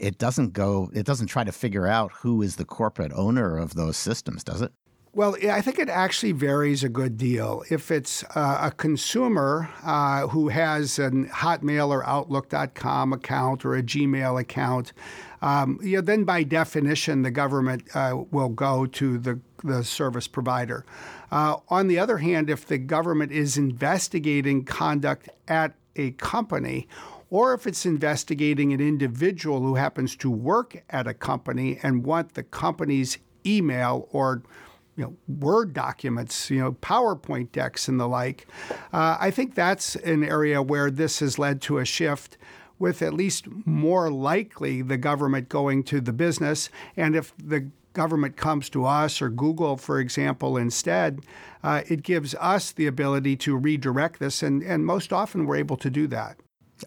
it doesn't go. It doesn't try to figure out who is the corporate owner of those systems, does it? Well, I think it actually varies a good deal. If it's uh, a consumer uh, who has a Hotmail or Outlook.com account or a Gmail account, um, you know, then by definition, the government uh, will go to the, the service provider. Uh, on the other hand, if the government is investigating conduct at a company, or if it's investigating an individual who happens to work at a company and want the company's email or you know, Word documents, you know, PowerPoint decks and the like. Uh, I think that's an area where this has led to a shift with at least more likely the government going to the business. And if the government comes to us or Google, for example, instead, uh, it gives us the ability to redirect this. And, and most often we're able to do that.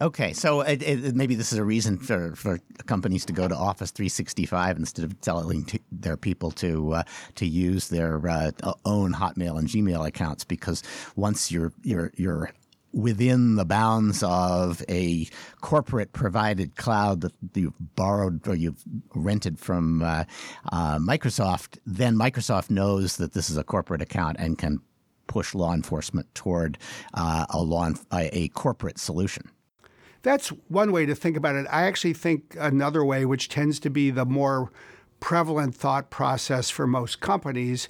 Okay, so it, it, maybe this is a reason for, for companies to go to Office 365 instead of telling their people to uh, to use their uh, own Hotmail and Gmail accounts because once you're you're you're within the bounds of a corporate provided cloud that you've borrowed or you've rented from uh, uh Microsoft, then Microsoft knows that this is a corporate account and can push law enforcement toward uh, a law a corporate solution. That's one way to think about it. I actually think another way, which tends to be the more prevalent thought process for most companies,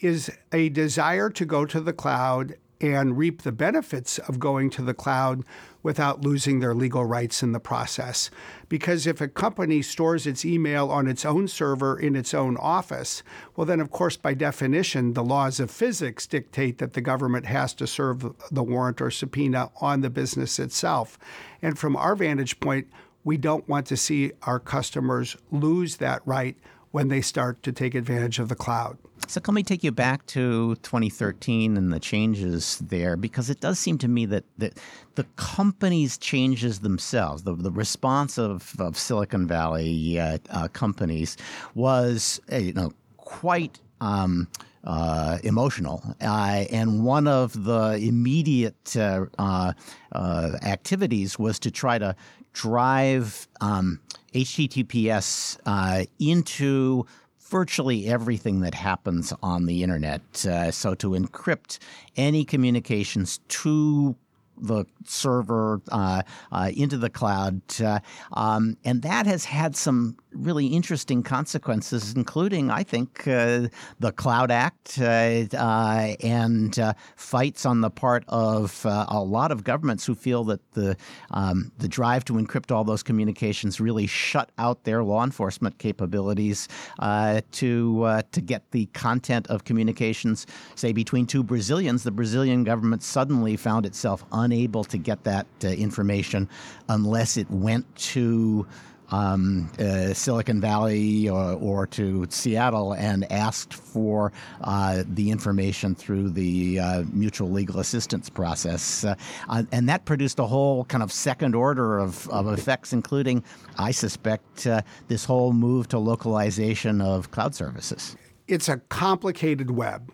is a desire to go to the cloud and reap the benefits of going to the cloud without losing their legal rights in the process. Because if a company stores its email on its own server in its own office, well, then, of course, by definition, the laws of physics dictate that the government has to serve the warrant or subpoena on the business itself. And from our vantage point, we don't want to see our customers lose that right when they start to take advantage of the cloud. So let me take you back to 2013 and the changes there, because it does seem to me that, that the companies' changes themselves, the, the response of, of Silicon Valley uh, uh, companies was, uh, you know, quite um, uh, emotional. Uh, and one of the immediate uh, uh, uh activities was to try to drive um, HTTPS uh, into virtually everything that happens on the internet. so to encrypt any communications to the server uh, uh, into the cloud. Uh, um, and that has had some really interesting consequences, including, I think, uh, the Cloud Act uh, uh, and fights on the part of a lot of governments who feel that the um, the drive to encrypt all those communications really shut out their law enforcement capabilities to to get the content of communications, say between two Brazilians. The Brazilian government suddenly found itself unable to get that uh, information unless it went to um, uh, Silicon Valley or, or, to Seattle and asked for uh, the information through the uh, mutual legal assistance process. Uh, and that produced a whole kind of second order of, of effects, including, I suspect, uh, this whole move to localization of cloud services. It's a complicated web.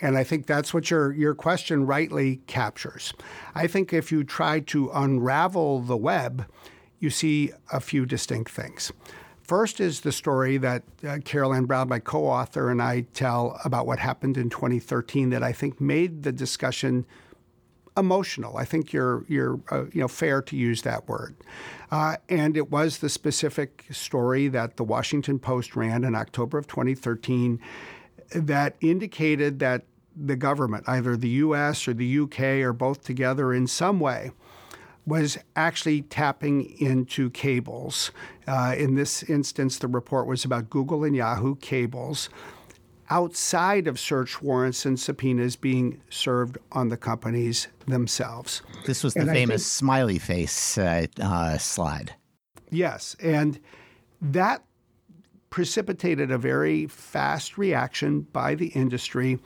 And I think that's what your, your question rightly captures. I think if you try to unravel the web, you see a few distinct things. First is the story that uh, Browne, my co author, and I tell about what happened in 2013 that I think made the discussion emotional. I think you're, you're uh, you know, fair to use that word. Uh, and it was the specific story that the Washington Post ran in October of 2013 that indicated that the government, either the US or the UK or both together in some way, was actually tapping into cables. Uh, in this instance, the report was about Google and Yahoo cables outside of search warrants and subpoenas being served on the companies themselves. This was the and famous think, smiley face uh, uh, slide. Yes. And that precipitated a very fast reaction by the industry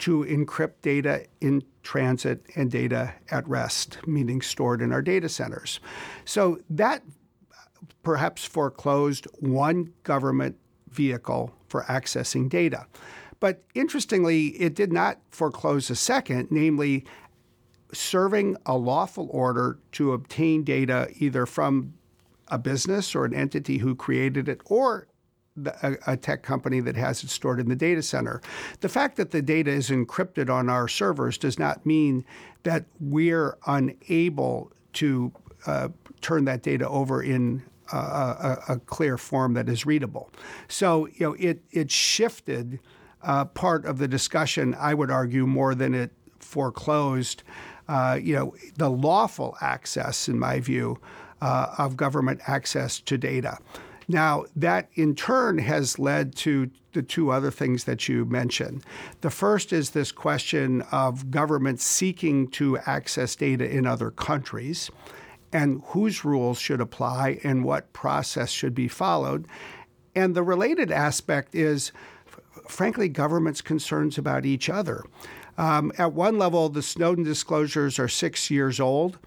to encrypt data in transit and data at rest, meaning stored in our data centers. So that perhaps foreclosed one government vehicle for accessing data. But interestingly, it did not foreclose a second, namely serving a lawful order to obtain data either from a business or an entity who created it or a, a, tech company that has it stored in the data center. The fact that the data is encrypted on our servers does not mean that we're unable to uh, turn that data over in a, a, a, clear form that is readable. So you know it it shifted uh, part of the discussion. I would argue more than it foreclosed. Uh, you know the lawful access, in my view, uh, of government access to data. Now, that in turn has led to the two other things that you mentioned. The first is this question of governments seeking to access data in other countries and whose rules should apply and what process should be followed. And the related aspect is, frankly, governments' concerns about each other. Um, at one level, the Snowden disclosures are six years old.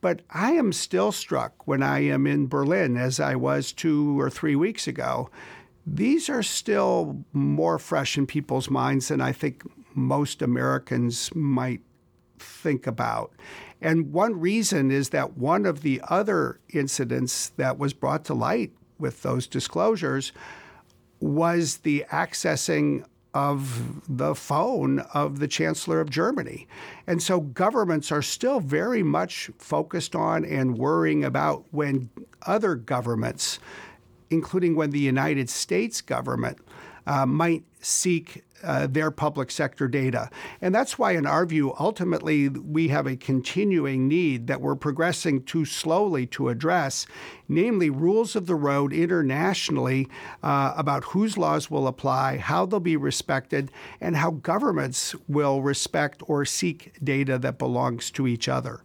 But I am still struck when I am in Berlin, as I was two or three weeks ago. These are still more fresh in people's minds than I think most Americans might think about. And one reason is that one of the other incidents that was brought to light with those disclosures was the accessing of the phone of the Chancellor of Germany. And so governments are still very much focused on and worrying about when other governments, including when the United States government, uh, might seek uh, their public sector data. And that's why, in our view, ultimately we have a continuing need that we're progressing too slowly to address, namely rules of the road internationally uh, about whose laws will apply, how they'll be respected, and how governments will respect or seek data that belongs to each other.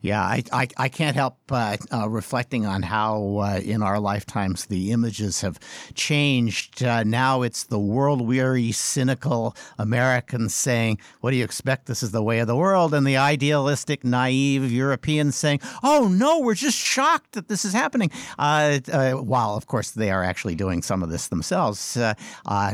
Yeah, I, I, I can't help uh, uh, reflecting on how uh, in our lifetimes the images have changed. Uh, now it's the world weary, cynical Americans saying, What do you expect? This is the way of the world. And the idealistic, naive Europeans saying, Oh, no, we're just shocked that this is happening. Uh, uh, while, of course, they are actually doing some of this themselves.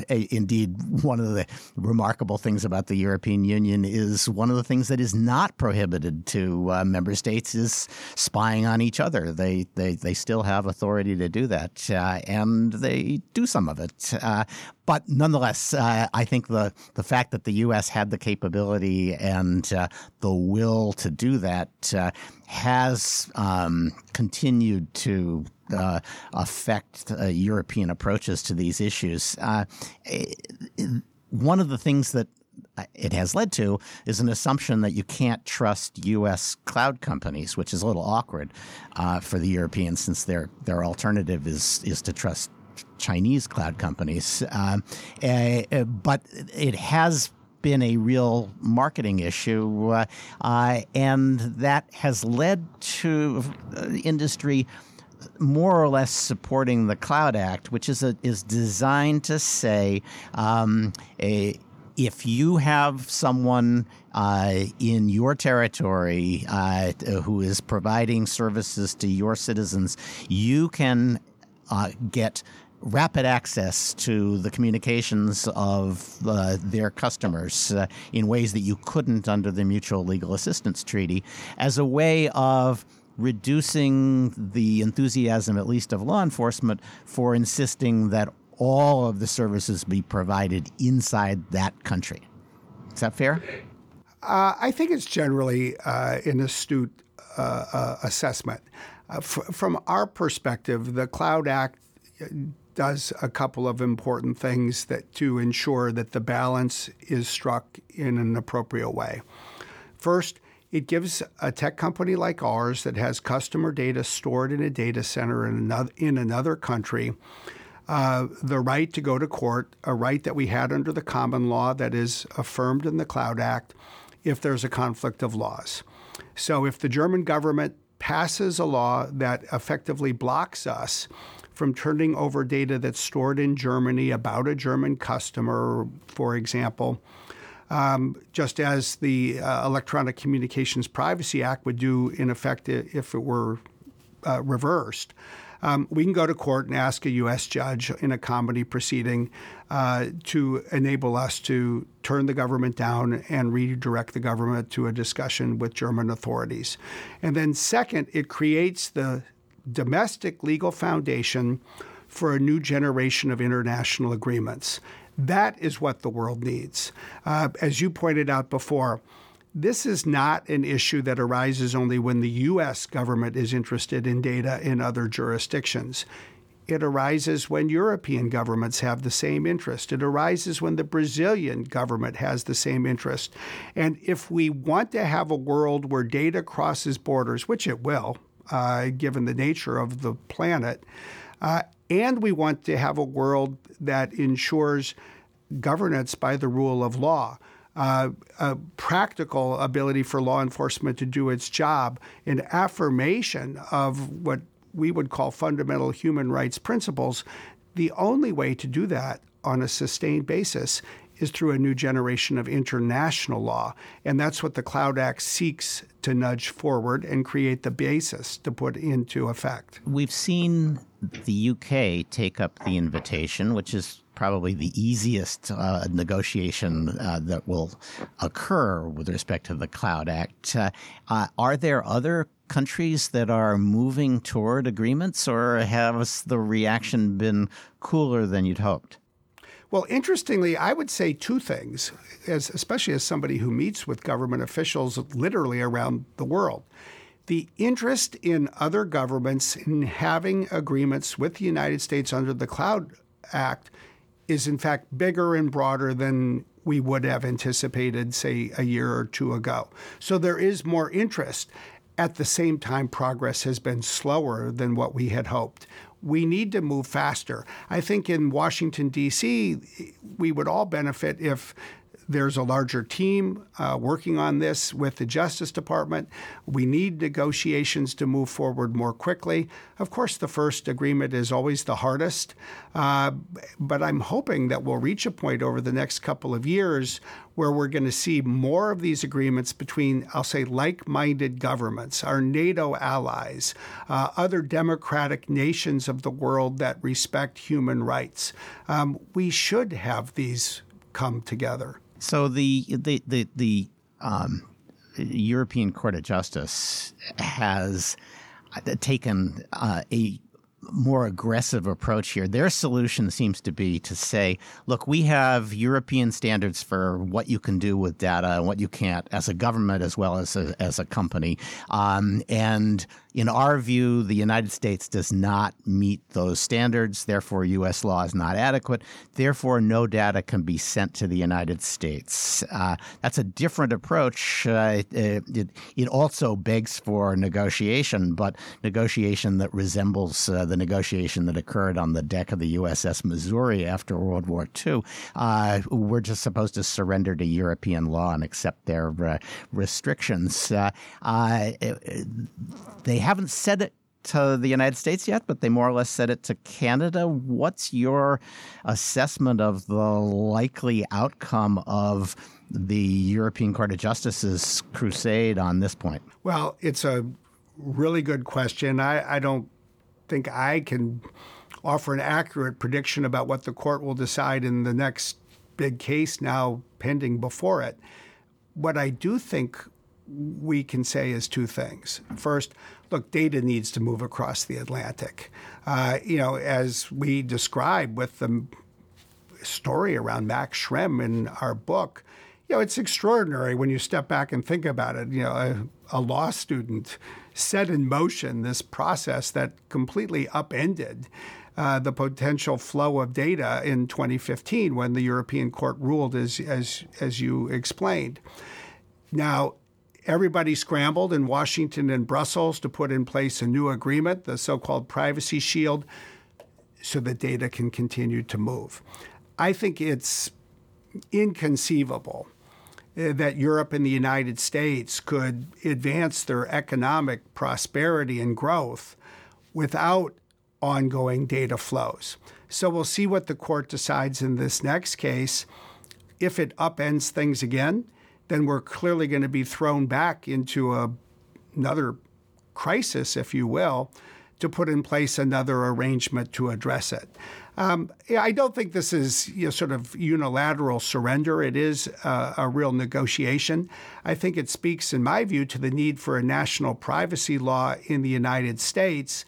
indeed, one of the remarkable things about the European Union is one of the things that is not prohibited to member states is spying on each other. They they they still have authority to do that, uh, and they do some of it. Uh, but nonetheless, uh, I think the the fact that the U.S. had the capability and uh, the will to do that uh, has um, continued to uh, affect uh, European approaches to these issues. Uh, one of the things that it has led to is an assumption that you can't trust U.S. cloud companies, which is a little awkward uh, for the Europeans since their their alternative is is to trust Chinese cloud companies. Uh, uh, but it has been a real marketing issue, uh, uh, and that has led to uh, industry more or less supporting the Cloud Act, which is a, is designed to say um, a if you have someone uh, in your territory uh, who is providing services to your citizens, you can uh, get rapid access to the communications of uh, their customers uh, in ways that you couldn't under the Mutual Legal Assistance Treaty as a way of reducing the enthusiasm, at least of law enforcement, for insisting that all of the services be provided inside that country. Is that fair? Uh, I think it's generally uh, an astute uh, uh assessment. Uh, f- from our perspective, the Cloud Act uh, does a couple of important things that to ensure that the balance is struck in an appropriate way. First, it gives a tech company like ours that has customer data stored in a data center in another, in another country uh, the right to go to court, a right that we had under the common law that is affirmed in the Cloud Act if there's a conflict of laws. So if the German government passes a law that effectively blocks us from turning over data that's stored in Germany about a German customer, for example, um, just as the uh, Electronic Communications Privacy Act would do, in effect, if it were uh, reversed um, we can go to court and ask a U.S. judge in a comity proceeding uh, to enable us to turn the government down and redirect the government to a discussion with German authorities. And then, second, it creates the domestic legal foundation for a new generation of international agreements. That is what the world needs. Uh, as you pointed out before, this is not an issue that arises only when the U.S. government is interested in data in other jurisdictions. It arises when European governments have the same interest. It arises when the Brazilian government has the same interest. And if we want to have a world where data crosses borders, which it will, uh, given the nature of the planet, uh, and we want to have a world that ensures governance by the rule of law, uh, a practical ability for law enforcement to do its job, an affirmation of what we would call fundamental human rights principles, the only way to do that on a sustained basis is through a new generation of international law. And that's what the Cloud Act seeks to nudge forward and create the basis to put into effect. We've seen the UK take up the invitation, which is probably the easiest uh, negotiation uh, that will occur with respect to the Cloud Act. Uh, uh, are there other countries that are moving toward agreements, or has the reaction been cooler than you'd hoped? Well, interestingly, I would say two things, as, especially as somebody who meets with government officials literally around the world. The interest in other governments in having agreements with the United States under the Cloud Act is in fact bigger and broader than we would have anticipated, say, a year or two ago. So there is more interest. At the same time, progress has been slower than what we had hoped. We need to move faster. I think in Washington, D.C., we would all benefit if there's a larger team uh, working on this with the Justice Department. We need negotiations to move forward more quickly. Of course, the first agreement is always the hardest, uh, but I'm hoping that we'll reach a point over the next couple of years where we're going to see more of these agreements between, I'll say, like minded governments, our NATO allies, uh, other democratic nations of the world that respect human rights. Um, we should have these come together. So the the the the um, European Court of Justice has taken uh, a more aggressive approach here. Their solution seems to be to say, look, we have European standards for what you can do with data and what you can't as a government as well as a, as a company. Um, and in our view, the United States does not meet those standards. Therefore, U.S. law is not adequate. Therefore, no data can be sent to the United States. Uh, that's a different approach. Uh, it, it, it, also begs for negotiation, but negotiation that resembles uh, the negotiation that occurred on the deck of the USS Missouri after World War II. Uh, we're just supposed to surrender to European law and accept their uh, restrictions. Uh, they haven't said it to the United States yet, but they more or less said it to Canada. What's your assessment of the likely outcome of the European Court of Justice's crusade on this point? Well, it's a really good question. I, I don't think I can offer an accurate prediction about what the court will decide in the next big case now pending before it. What I do think we can say is two things. First, look, data needs to move across the Atlantic. Uh, you know, as we describe with the story around Max Schrems in our book, you know, it's extraordinary when you step back and think about it. You know, a, a law student set in motion this process that completely upended uh, the potential flow of data in 2015 when the European Court ruled, as, as, as you explained. Now, everybody scrambled in Washington and Brussels to put in place a new agreement, the so called Privacy Shield, so that data can continue to move. I think it's inconceivable uh, that Europe and the United States could advance their economic prosperity and growth without ongoing data flows. So we'll see what the court decides in this next case. If it upends things again, then we're clearly going to be thrown back into a, another crisis, if you will, to put in place another arrangement to address it. Um, I don't think this is you know, sort of unilateral surrender. It is uh, a real negotiation. I think it speaks, in my view, to the need for a national privacy law in the United States.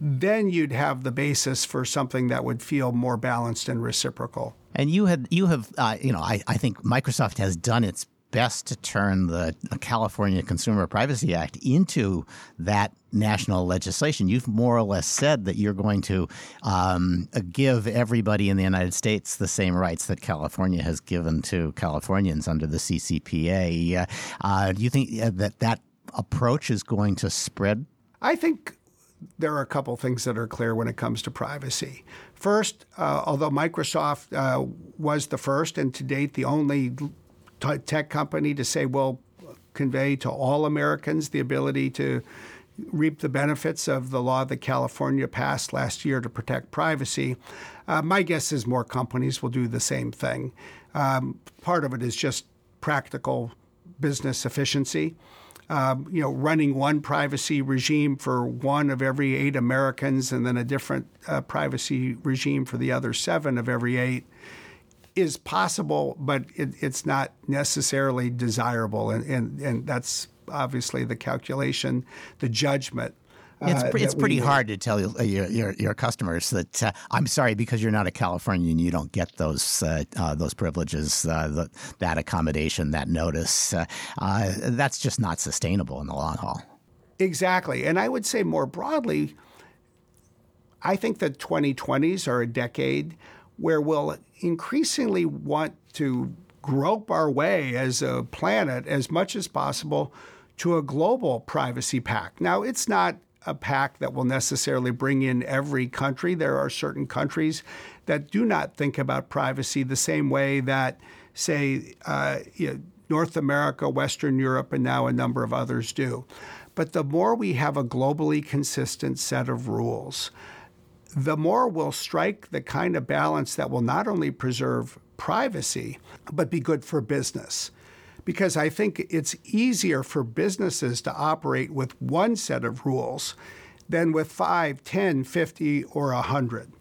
Then you'd have the basis for something that would feel more balanced and reciprocal. And you had you have uh, you know I, I think Microsoft has done its best to turn the California Consumer Privacy Act into that national legislation. You've more or less said that you're going to um, give everybody in the United States the same rights that California has given to Californians under the CCPA. Uh, do you think uh, that that approach is going to spread? I think there are a couple things that are clear when it comes to privacy. First, uh, although Microsoft uh, was the first and to date the only tech company to say, well, convey to all Americans the ability to reap the benefits of the law that California passed last year to protect privacy. Uh, my guess is more companies will do the same thing. Um, part of it is just practical business efficiency. Um, you know, running one privacy regime for one of every eight Americans and then a different uh, privacy regime for the other seven of every eight is possible, but it, it's not necessarily desirable. And, and, and that's obviously the calculation, the judgment. It's, uh, it's pretty hard to tell your, your, your customers that uh, I'm sorry because you're not a Californian, you don't get those uh, uh those privileges, uh, the, that accommodation, that notice. Uh, that's just not sustainable in the long haul. Exactly, and I would say more broadly, I think the 2020s are a decade where we'll increasingly want to grope our way as a planet as much as possible to a global privacy pact. Now, it's not a pact that will necessarily bring in every country. There are certain countries that do not think about privacy the same way that say, uh, you know, North America, Western Europe, and now a number of others do. But the more we have a globally consistent set of rules, the more we'll strike the kind of balance that will not only preserve privacy, but be good for business. Because I think it's easier for businesses to operate with one set of rules than with 5, 10, 50, or 100.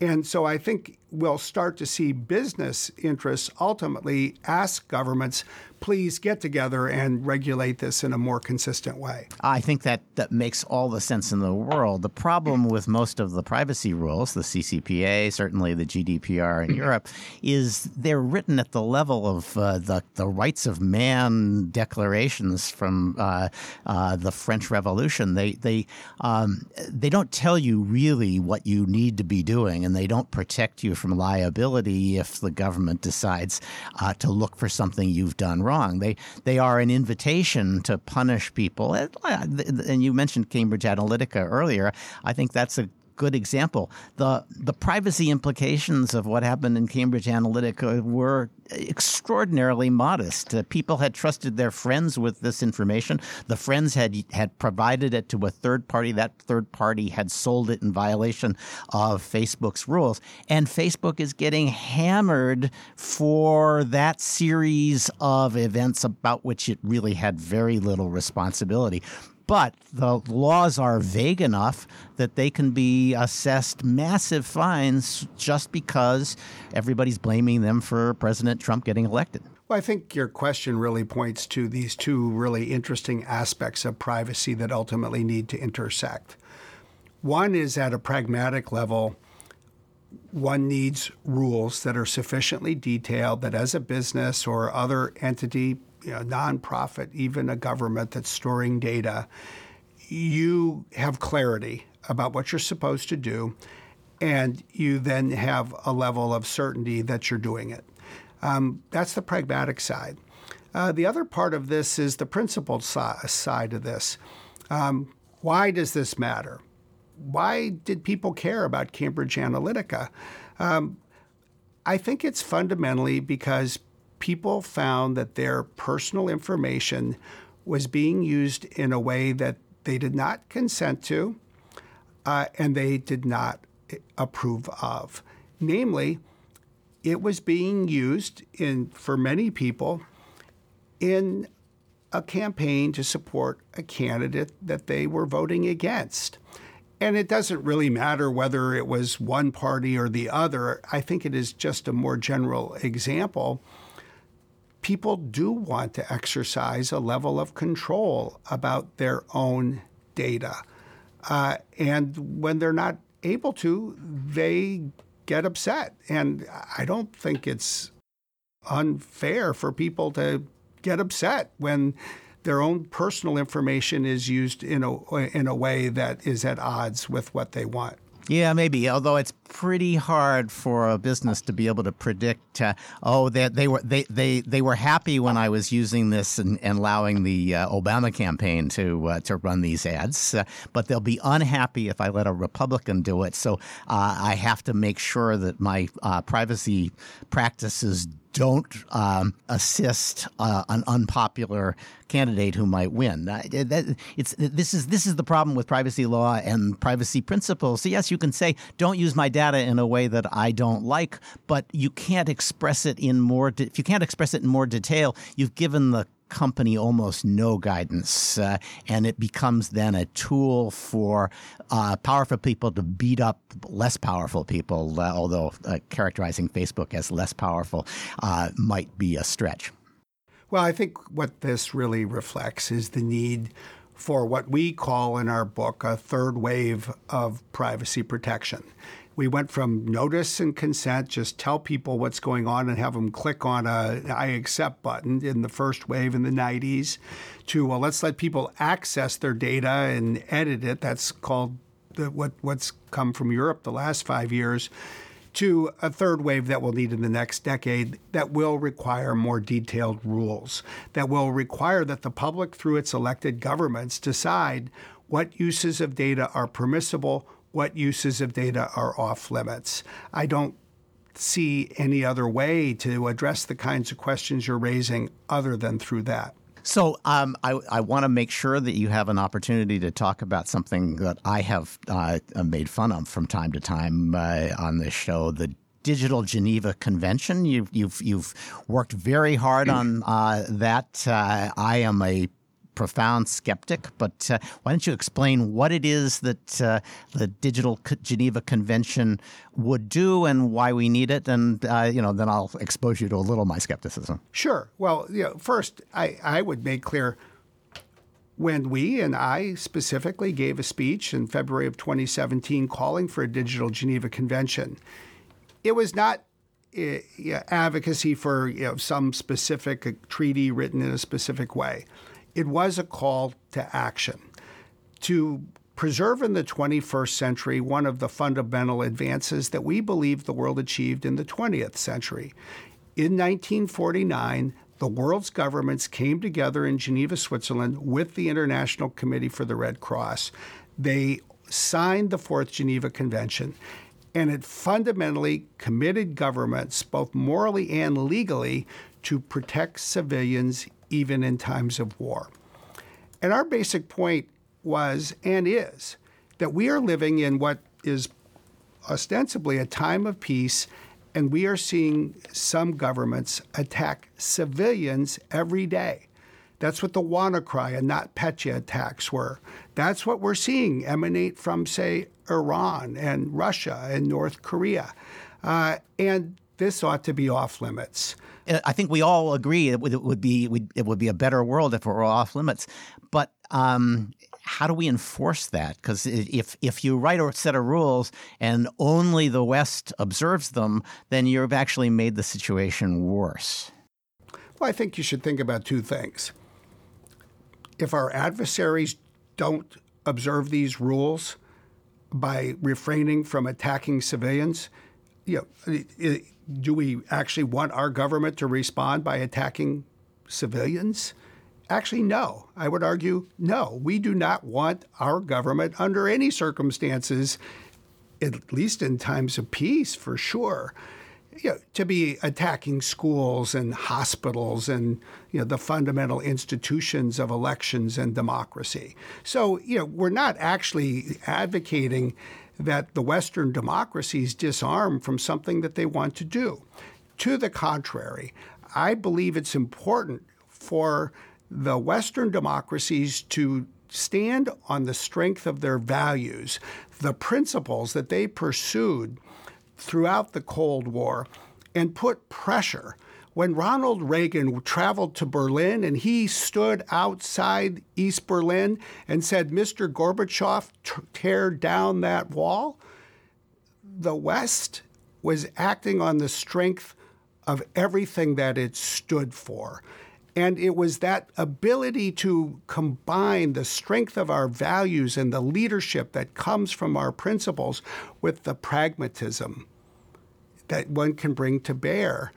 And so I think we'll start to see business interests ultimately ask governments please get together and regulate this in a more consistent way. I think that, that makes all the sense in the world. The problem with most of the privacy rules, the CCPA, certainly the GDPR in Europe, is they're written at the level of uh, the, the rights of man declarations from uh, uh, the French Revolution. They, they, um, they don't tell you really what you need to be doing, and they don't protect you from liability if the government decides uh, to look for something you've done wrong. They they are an invitation to punish people. And you mentioned Cambridge Analytica earlier. I think that's a good example. The the privacy implications of what happened in Cambridge Analytica were extraordinarily modest. Uh, people had trusted their friends with this information. The friends had had provided it to a third party. That third party had sold it in violation of Facebook's rules. And Facebook is getting hammered for that series of events about which it really had very little responsibility but the laws are vague enough that they can be assessed massive fines just because everybody's blaming them for President Trump getting elected. Well, I think your question really points to these two really interesting aspects of privacy that ultimately need to intersect. One is at a pragmatic level, one needs rules that are sufficiently detailed that as a business or other entity you know, nonprofit, even a government that's storing data, you have clarity about what you're supposed to do, and you then have a level of certainty that you're doing it. Um, that's the pragmatic side. Uh, the other part of this is the principled si- side of this. Um, why does this matter? Why did people care about Cambridge Analytica? Um, I think it's fundamentally because people found that their personal information was being used in a way that they did not consent to uh, and they did not approve of. Namely, it was being used in for many people in a campaign to support a candidate that they were voting against. And it doesn't really matter whether it was one party or the other. I think it is just a more general example people do want to exercise a level of control about their own data. Uh, and when they're not able to, they get upset. And I don't think it's unfair for people to get upset when their own personal information is used in a in a way that is at odds with what they want. Yeah, maybe. Although it's pretty hard for a business to be able to predict. Uh, oh, they, they were they, they they were happy when I was using this and, and allowing the uh, Obama campaign to uh, to run these ads, uh, but they'll be unhappy if I let a Republican do it. So uh, I have to make sure that my uh, privacy practices don't um, assist uh, an unpopular candidate who might win. That, it's this is this is the problem with privacy law and privacy principles. So yes, you can say don't use my data in a way that I don't like, but you can't express it in more. De- if you can't express it in more detail, you've given the company almost no guidance, uh, and it becomes then a tool for uh, powerful people to beat up less powerful people. Uh, although uh, characterizing Facebook as less powerful uh, might be a stretch. Well, I think what this really reflects is the need for what we call in our book a third wave of privacy protection we went from notice and consent, just tell people what's going on and have them click on a I accept button in the first wave in the 90s, to well, let's let people access their data and edit it. That's called the, what what's come from Europe the last five years. To a third wave that we'll need in the next decade that will require more detailed rules, that will require that the public, through its elected governments, decide what uses of data are permissible, what uses of data are off limits. I don't see any other way to address the kinds of questions you're raising other than through that. So um, I, I want to make sure that you have an opportunity to talk about something that I have uh, made fun of from time to time uh, on this show the Digital Geneva Convention. You've you've you've worked very hard on uh, that. Uh, I am a profound skeptic, but uh, why don't you explain what it is that uh, the Digital Geneva Convention would do and why we need it, and uh, you know, then I'll expose you to a little of my skepticism. Sure. Well, you know, first, I, I would make clear when we and I specifically gave a speech in February of 2017 calling for a Digital Geneva Convention it was not uh, advocacy for you know, some specific treaty written in a specific way. It was a call to action to preserve in the 21st century one of the fundamental advances that we believe the world achieved in the 20th century. In 1949, the world's governments came together in Geneva, Switzerland, with the International Committee for the Red Cross. They signed the Fourth Geneva Convention and it fundamentally committed governments, both morally and legally, to protect civilians even in times of war. And our basic point was and is that we are living in what is ostensibly a time of peace, and we are seeing some governments attack civilians every day. That's what the WannaCry and NotPetya attacks were. That's what we're seeing emanate from, say, Iran and Russia and North Korea. Uh, and this ought to be off limits. I think we all agree it would, it be it would be a better world if it were off limits. But um, how do we enforce that? Because if if you write a set of rules and only the West observes them, then you've actually made the situation worse. Well, I think you should think about two things. If our adversaries don't observe these rules, by refraining from attacking civilians? You know, do we actually want our government to respond by attacking civilians? Actually, no. I would argue no. We do not want our government, under any circumstances, at least in times of peace, for sure, you know, to be attacking schools and hospitals and you know the fundamental institutions of elections and democracy. So you know we're not actually advocating that the Western democracies disarm from something that they want to do. To the contrary, I believe it's important for the Western democracies to stand on the strength of their values, the principles that they pursued throughout the Cold War and put pressure. When Ronald Reagan traveled to Berlin and he stood outside East Berlin and said, Mr. Gorbachev, tear down that wall, the West was acting on the strength of everything that it stood for. And it was that ability to combine the strength of our values and the leadership that comes from our principles with the pragmatism that one can bring to bear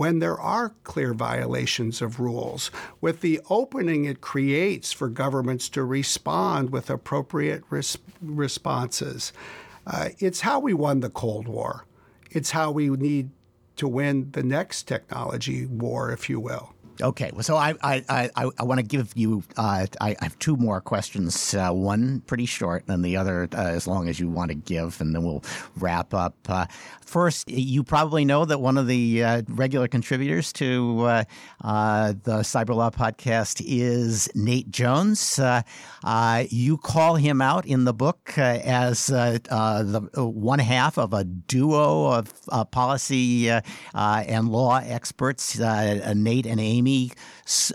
when there are clear violations of rules, with the opening it creates for governments to respond with appropriate res- responses. Uh, it's how we won the Cold War. It's how we need to win the next technology war, if you will. Okay, well, so I I, I, I want to give you uh, I, I, have two more questions. Uh, one pretty short, and the other uh, as long as you want to give, and then we'll wrap up. Uh, first, you probably know that one of the uh, regular contributors to uh, the Cyberlaw podcast is Nate Jones. you call him out in the book as the one half of a duo of policy and law experts, Nate and Amy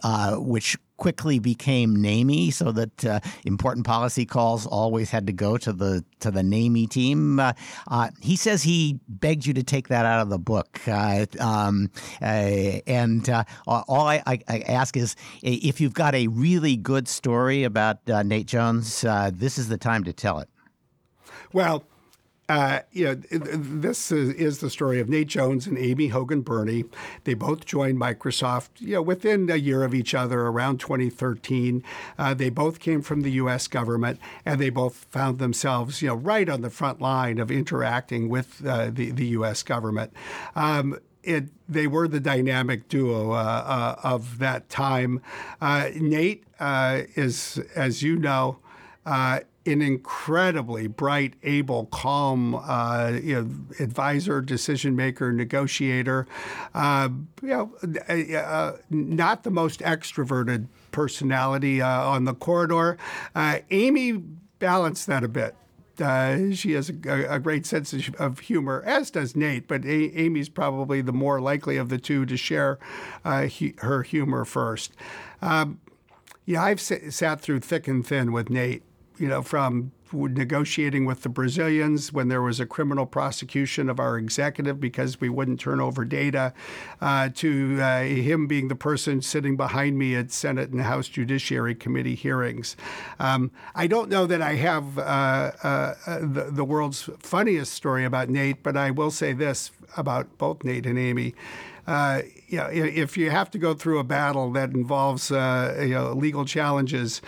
uh, which quickly became NAMI, so that uh, important policy calls always had to go to the to the NAMI team. Uh, uh, he says he begged you to take that out of the book, uh, um, uh, and uh, all I, I, I, ask is if you've got a really good story about Nate Jones, this is the time to tell it. Well. Uh, you know, this is, is, the story of Nate Jones and Amy Hogan Burney. They both joined Microsoft, you know, within a year of each other, around 2013. Uh, they both came from the U.S. government, and they both found themselves, you know, right on the front line of interacting with uh, the the U.S. government. Um, it, they were the dynamic duo uh, uh, of that time. Uh, Nate is, as you know, an incredibly bright, able, calm, uh, you know, advisor, decision maker, negotiator. Uh, you know, uh, uh not the most extroverted personality uh, on the corridor. Uh, Amy balanced that a bit. she has a, a, great sense of humor, as does Nate, but a- Amy's probably the more likely of the two to share he- her humor first. Um, yeah, I've s- sat through thick and thin with Nate you know, from negotiating with the Brazilians when there was a criminal prosecution of our executive because we wouldn't turn over data, uh, to uh, him being the person sitting behind me at Senate and House Judiciary Committee hearings. Um, I don't know that I have uh, uh the, the world's funniest story about Nate, but I will say this about both Nate and Amy. Uh, you know, if you have to go through a battle that involves uh, you know, legal challenges,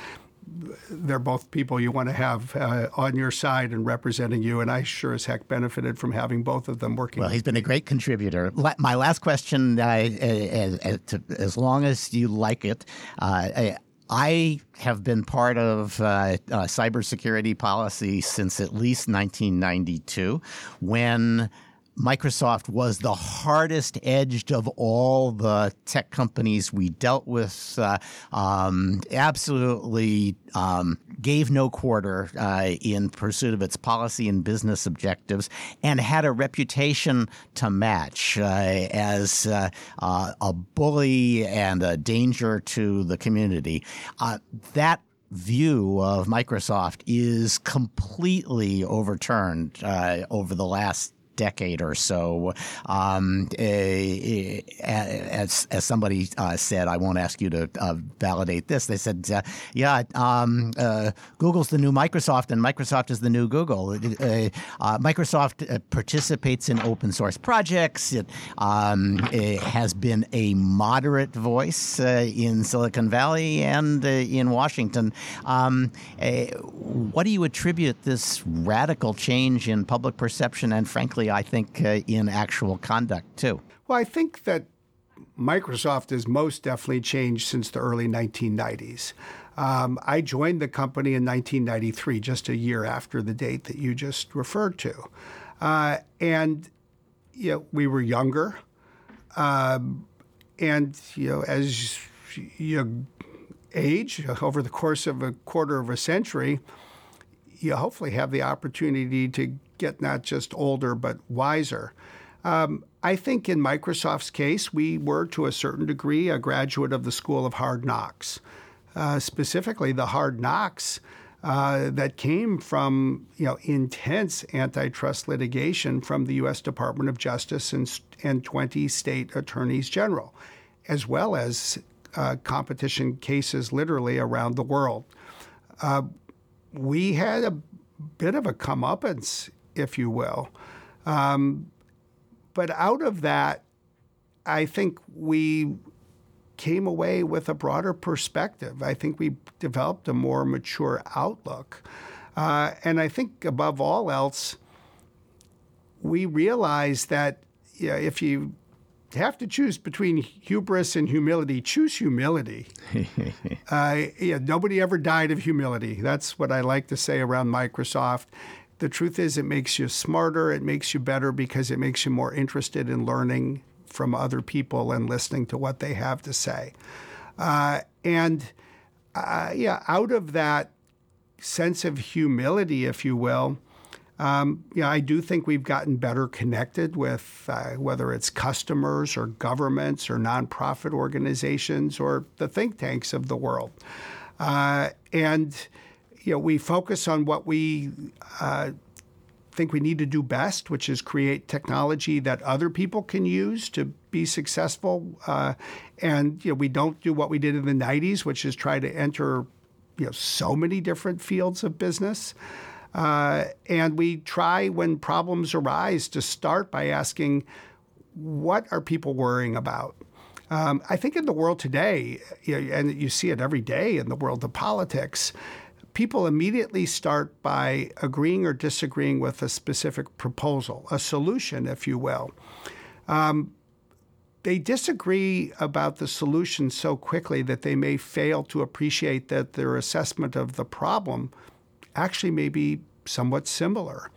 they're both people you want to have uh, on your side and representing you. And I sure as heck benefited from having both of them working. Well, he's been a great contributor. My last question, uh, as, as, long as you like it, uh, I have been part of uh, uh, cybersecurity policy since at least 1992 when Microsoft was the hardest edged of all the tech companies we dealt with. Uh, um, absolutely um, gave no quarter uh, in pursuit of its policy and business objectives, and had a reputation to match uh, as uh, uh, a bully and a danger to the community. Uh, that view of Microsoft is completely overturned uh, over the last decade or so. Um, as, as somebody uh, said, I won't ask you to uh, validate this. They said, uh, yeah, um, uh, Google's the new Microsoft and Microsoft is the new Google. Uh, uh, Microsoft participates in open source projects. It, um, it has been a moderate voice in Silicon Valley and in Washington. Um, what do you attribute this radical change in public perception and, frankly, I think, uh, in actual conduct too. Well, I think that Microsoft has most definitely changed since the early 1990s. Um, I joined the company in 1993, just a year after the date that you just referred to. Uh, and you know, we were younger. Um, and you know, as you age over the course of a quarter of a century, you hopefully have the opportunity to get not just older, but wiser. Um, I think in Microsoft's case, we were to a certain degree a graduate of the School of Hard Knocks, uh, specifically the hard knocks uh, that came from you know intense antitrust litigation from the U.S. Department of Justice and, and 20 state attorneys general, as well as uh, competition cases literally around the world. Uh, we had a bit of a comeuppance if you will. Um, but out of that, I think we came away with a broader perspective. I think we developed a more mature outlook. Uh, and I think above all else, we realized that you know, if you have to choose between hubris and humility, choose humility. uh, yeah, nobody ever died of humility. That's what I like to say around Microsoft the truth is, it makes you smarter, it makes you better because it makes you more interested in learning from other people and listening to what they have to say. Uh, and uh, yeah, out of that sense of humility, if you will, um, yeah, I do think we've gotten better connected with uh, whether it's customers or governments or nonprofit organizations or the think tanks of the world. Uh, and you know, we focus on what we uh, think we need to do best, which is create technology that other people can use to be successful. Uh, and you know, we don't do what we did in the '90s, which is try to enter you know so many different fields of business. Uh, and we try, when problems arise, to start by asking, what are people worrying about? Um, I think in the world today, and you see it every day in the world of politics, people immediately start by agreeing or disagreeing with a specific proposal, a solution, if you will. Um, they disagree about the solution so quickly that they may fail to appreciate that their assessment of the problem actually may be somewhat similar.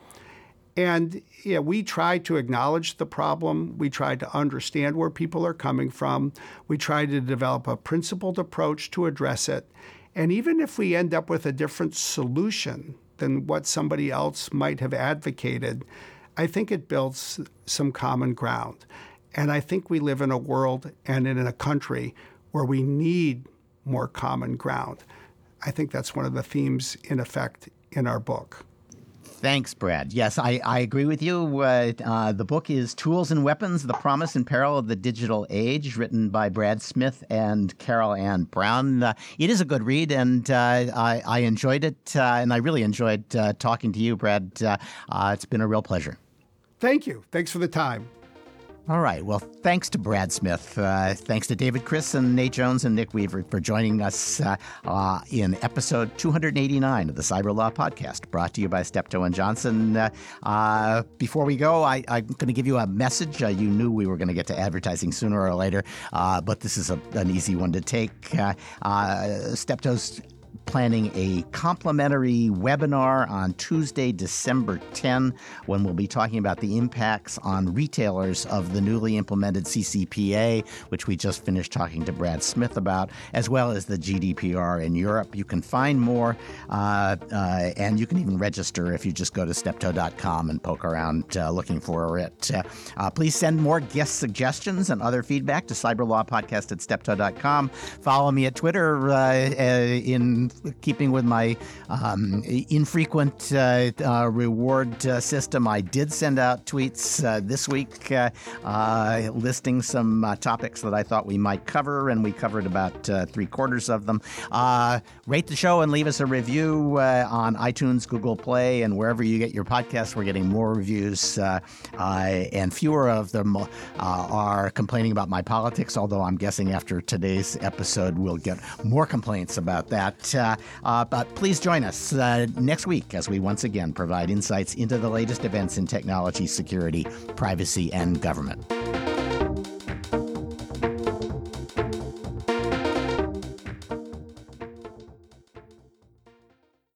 And yeah, we try to acknowledge the problem. We try to understand where people are coming from. We try to develop a principled approach to address it. And even if we end up with a different solution than what somebody else might have advocated, I think it builds some common ground. And I think we live in a world and in a country where we need more common ground. I think that's one of the themes in effect in our book. Thanks, Brad. Yes, I, I agree with you. Uh, uh, the book is Tools and Weapons The Promise and Peril of the Digital Age, written by Brad Smith and Carol Ann Browne. Uh, it is a good read, and uh, I, I, enjoyed it, uh, and I really enjoyed uh, talking to you, Brad. it's been a real pleasure. Thank you. Thanks for the time. All right. Well, thanks to Brad Smith. Uh, thanks to David Kris and Nate Jones and Nick Weaver for joining us uh, uh, in episode 289 of the Cyber Law Podcast, brought to you by Steptoe and Johnson. Uh, uh, before we go, I, am going to give you a message. Uh, you knew we were going to get to advertising sooner or later, but this is a, an easy one to take. Steptoe's planning a complimentary webinar on Tuesday, December 10, when we'll be talking about the impacts on retailers of the newly implemented CCPA, which we just finished talking to Brad Smith about, as well as the GDPR in Europe. You can find more, uh, uh, and you can even register if you just go to steptoe.com and poke around uh, looking for it. Uh, uh, please send more guest suggestions and other feedback to cyberlawpodcast at steptoe.com. Follow me at Twitter uh, in keeping with my um, infrequent uh, uh, reward uh, system, I did send out tweets uh, this week uh, uh, listing some topics that I thought we might cover, and we covered about three quarters of them. rate the show and leave us a review on iTunes, Google Play, and wherever you get your podcasts. We're getting more reviews, and fewer of them are complaining about my politics, although I'm guessing after today's episode, we'll get more complaints about that. Uh, uh, but please join us uh, next week as we once again provide insights into the latest events in technology, security, privacy, and government.